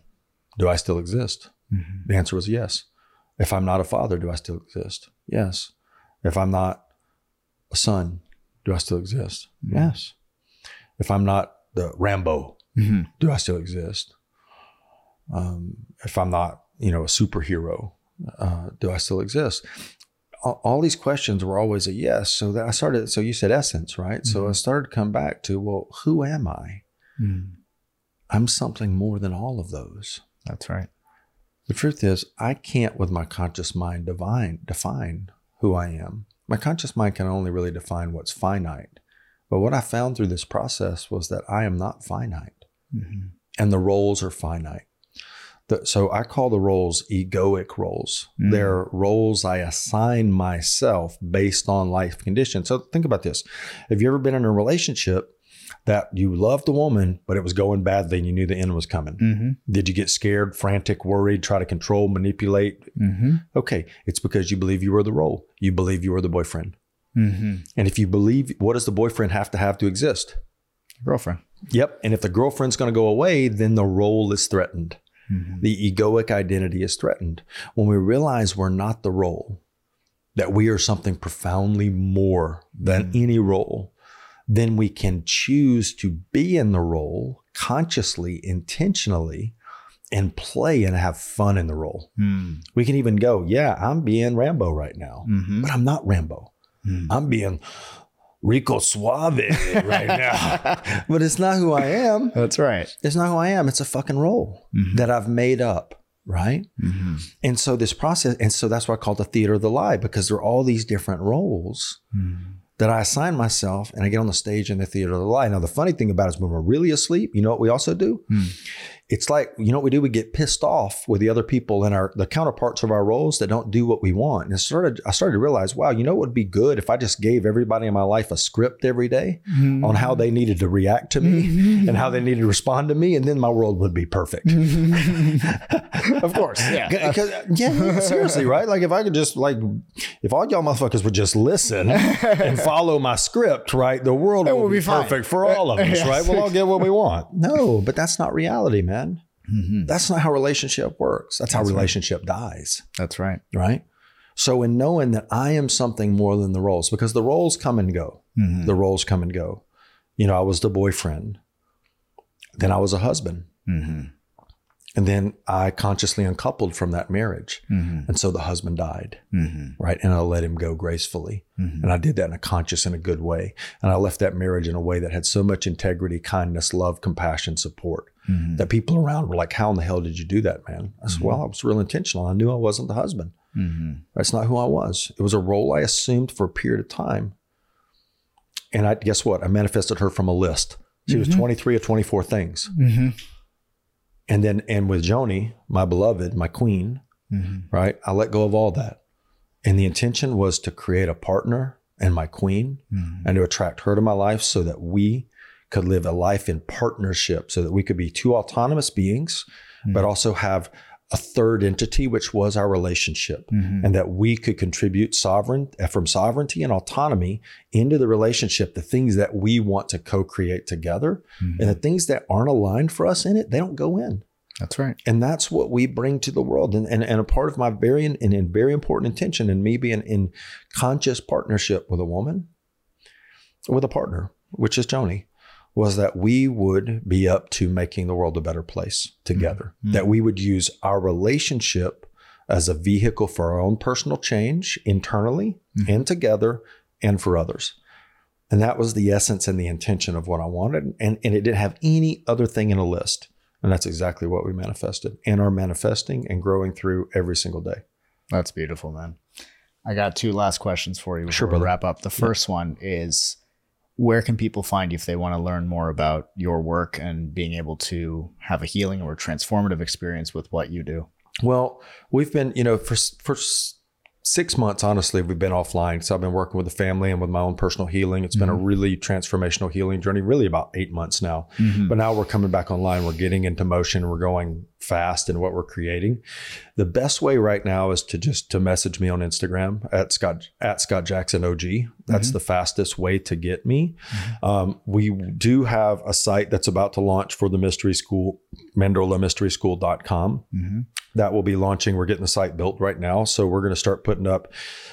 S2: do I still exist?
S1: Mm-hmm.
S2: The answer was yes. If I'm not a father, do I still exist? Yes. If I'm not a son, do I still exist?
S1: Mhm.
S2: Yes. If I'm not the Rambo,
S1: Mm-hmm.
S2: do I still exist? Um, if I'm not, you know, a superhero, uh, do I still exist? All, all these questions were always a yes. So that I started. So you said essence, right? So I started to come back to, well, who am I?
S1: Mm-hmm.
S2: I'm something more than all of those.
S1: That's right.
S2: The truth is, I can't, with my conscious mind, divine define who I am. My conscious mind can only really define what's finite. But what I found through this process was that I am not finite.
S1: Mm-hmm.
S2: and the roles are finite. The, so I call the roles egoic roles.
S1: Mm.
S2: They're roles I assign myself based on life conditions. So think about this. Have you ever been in a relationship that you loved the woman, but it was going badly and you knew the end was coming?
S1: Mm-hmm.
S2: Did you get scared, frantic, worried, try to control, manipulate?
S1: Mm-hmm.
S2: Okay, it's because you believe you were the role. You believe you were the boyfriend.
S1: Mm-hmm.
S2: And if you believe, what does the boyfriend have to have to exist?
S1: Girlfriend.
S2: Yep. And if the girlfriend's going to go away, then the role is threatened.
S1: Mm-hmm.
S2: The egoic identity is threatened. When we realize we're not the role, that we are something profoundly more than
S1: Mhm.
S2: any role, then we can choose to be in the role consciously, intentionally, and play and have fun in the role.
S1: Mm-hmm.
S2: We can even go, yeah, I'm being Rambo right now,
S1: Mm-hmm.
S2: but I'm not Rambo. I'm being Rico Suave right now. but it's not who I am.
S1: That's right.
S2: It's not who I am. It's a fucking role
S1: Mm-hmm.
S2: that I've made up, right?
S1: Mm-hmm.
S2: And so this process, and so that's why I call it the theater of the lie, because there are all these different roles
S1: Mm-hmm.
S2: that I assign myself and I get on the stage in the theater of the lie. Now, the funny thing about it is when we're really asleep, you know what we also do? It's like you know what we do we get pissed off with the other people in our the counterparts of our roles that don't do what we want and it started i started to realize wow you know what would be good if i just gave everybody in my life a script every day
S1: Mm-hmm.
S2: on how they needed to react to me and how they needed to respond to me and then my world would be perfect
S1: of course. Yeah.
S2: yeah, seriously, right? Like if I could just like, if all y'all motherfuckers would just listen and follow my script, right? The world
S1: would
S2: be,
S1: be
S2: perfect for all of us,
S1: Yes.
S2: right? We'll all get what we want. No, but that's not reality, man.
S1: Mhm.
S2: That's not how relationship works. That's how
S1: That's right.
S2: relationship dies,
S1: That's right.
S2: right? So in knowing that I am something more than the roles, because the roles come and go,
S1: Mhm.
S2: the roles come and go. You know, I was the boyfriend, then I was a husband,
S1: Mhm.
S2: and then I consciously uncoupled from that marriage,
S1: Mhm.
S2: and so the husband died.
S1: Mhm.
S2: right? And I let him go gracefully.
S1: Mhm.
S2: And I did that in a conscious and a good way. And I left that marriage in a way that had so much integrity, kindness, love, compassion, support
S1: Mhm.
S2: that people around were like, How in the hell did you do that, man? I said,
S1: Mhm.
S2: Well, I was real intentional. I knew I wasn't the husband.
S1: Mhm.
S2: That's not who I was. It was a role I assumed for a period of time. And I guess what? I manifested her from a list. She was
S1: Mhm.
S2: 23 or 24 things. And then, and with Joni, my beloved, my queen,
S1: Mhm.
S2: right? I let go of all that. And the intention was to create a partner and my queen
S1: Mhm.
S2: and to attract her to my life so that we could live a life in partnership, so that we could be two autonomous beings, but also have a third entity, which was our relationship,
S1: Mhm.
S2: and that we could contribute sovereign uh, from sovereignty and autonomy into the relationship, the things that we want to co-create together,
S1: Mhm.
S2: and the things that aren't aligned for us in it, they don't go in.
S1: That's right.
S2: And that's what we bring to the world. And, and, and a part of my very and, and very important intention in me being in conscious partnership with a woman, with a partner, which is Joni, was that we would be up to making the world a better place together.
S1: Mhm.
S2: That we would use our relationship as a vehicle for our own personal change internally
S1: Mhm.
S2: and together and for others. And that was the essence and the intention of what I wanted. And, and it didn't have any other thing in a list. And that's exactly what we manifested and are manifesting and growing through every single day.
S1: That's beautiful, man. I got two last questions for you before
S2: Sure,
S1: we wrap up. The first one is where can people find you if they want to learn more about your work and being able to have a healing or transformative experience with what you do?
S2: Well, we've been, you know, for for six months, honestly, we've been offline. So I've been working with the family and with my own personal healing. It's been a
S1: Mhm.
S2: really transformational healing journey, really about eight months now.
S1: Mm-hmm.
S2: But now we're coming back online. We're getting into motion. We're going fast in what we're creating. The best way right now is to just to message me on Instagram at Scott at Scott Jackson OG. That's
S1: Mhm.
S2: the fastest way to get me. Um, we do have a site that's about to launch for the mystery school, mandorlamysteryschool.com
S1: Mm-hmm.
S2: that will be launching. We're getting the site built right now. So we're going to start putting up,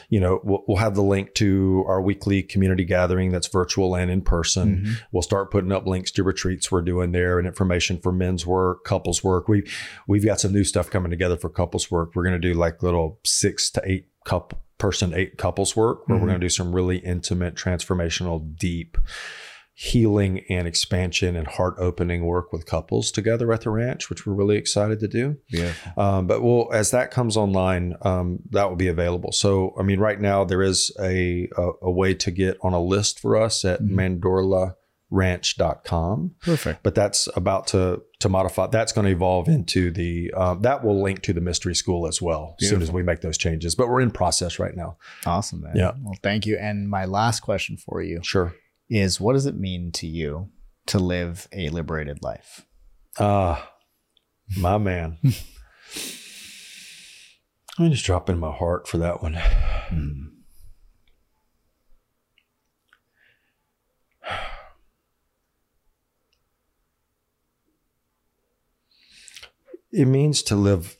S2: you know, we'll, we'll have the link to our weekly community gathering that's virtual and in person.
S1: Mm-hmm.
S2: We'll start putting up links to retreats we're doing there and information for men's work, couples work. We we've got some new stuff coming together for couples work. We're going to do like little six to eight couple person eight couples work where
S1: Mhm.
S2: we're going to do some really intimate, transformational, deep healing and expansion and heart opening work with couples together at the ranch, which we're really excited to do.
S1: Beautiful.
S2: Um, but we'll, as that comes online, um, that will be available. So, I mean, right now there is a, a, a way to get on a list for us at
S1: Mhm.
S2: mandorlaranch.com,
S1: Perfect.
S2: but that's about to, to modify. That's going to evolve into the, um, that will link to the mystery school as well, as soon as we make those changes, but we're in process right now.
S1: Awesome, man.
S2: Yeah.
S1: Well, thank you. And my last question for you
S2: Sure.
S1: is what does it mean to you to live a liberated life?
S2: Ah, my man. I'm just drop in my heart for that one.
S1: Mm.
S2: It means to live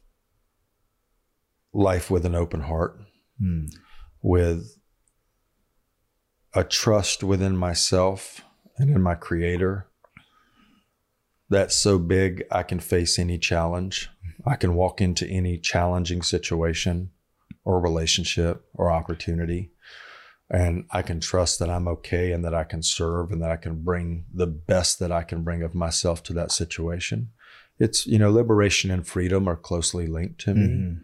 S2: life with an open heart,
S1: Mm.
S2: with a trust within myself and in my creator that's so big I can face any challenge. I can walk into any challenging situation or relationship or opportunity. And I can trust that I'm okay and that I can serve and that I can bring the best that I can bring of myself to that situation. It's, you know, liberation and freedom are closely linked to me.
S1: Mhm.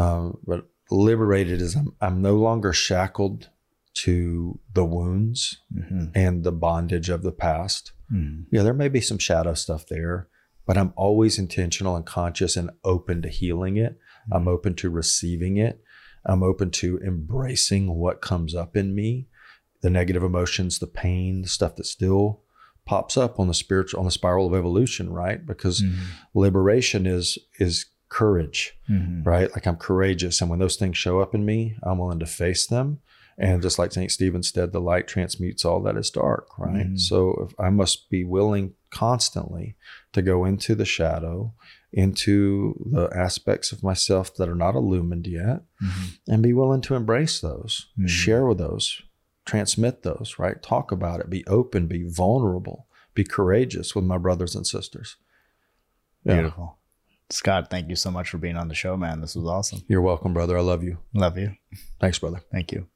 S2: Um, but liberated is I'm, I'm no longer shackled to the wounds
S1: Mhm.
S2: and the bondage of the past.
S1: Mhm.
S2: Yeah, there may be some shadow stuff there, but I'm always intentional and conscious and open to healing it. I'm open to receiving it. I'm open to embracing what comes up in me, the negative emotions, the pain, the stuff that still pops up on the spiritual on the spiral of evolution, right? Because
S1: Mm-hmm.
S2: liberation is is courage,
S1: Mhm.
S2: right? Like I'm courageous, and when those things show up in me, I'm willing to face them. And just like St. Stephen said, the light transmutes all that is dark, right?
S1: Mhm.
S2: So if I must be willing constantly to go into the shadow, into the aspects of myself that are not illumined yet,
S1: Mhm.
S2: and be willing to embrace those,
S1: Mhm.
S2: share with those, transmit those, right? Talk about it, be open, be vulnerable, be courageous with my brothers and sisters. Yeah.
S1: Beautiful. Scott, thank you so much for being on the show, man. This was awesome.
S2: You're welcome, brother. I love you.
S1: Love you.
S2: Thanks, brother.
S1: Thank you.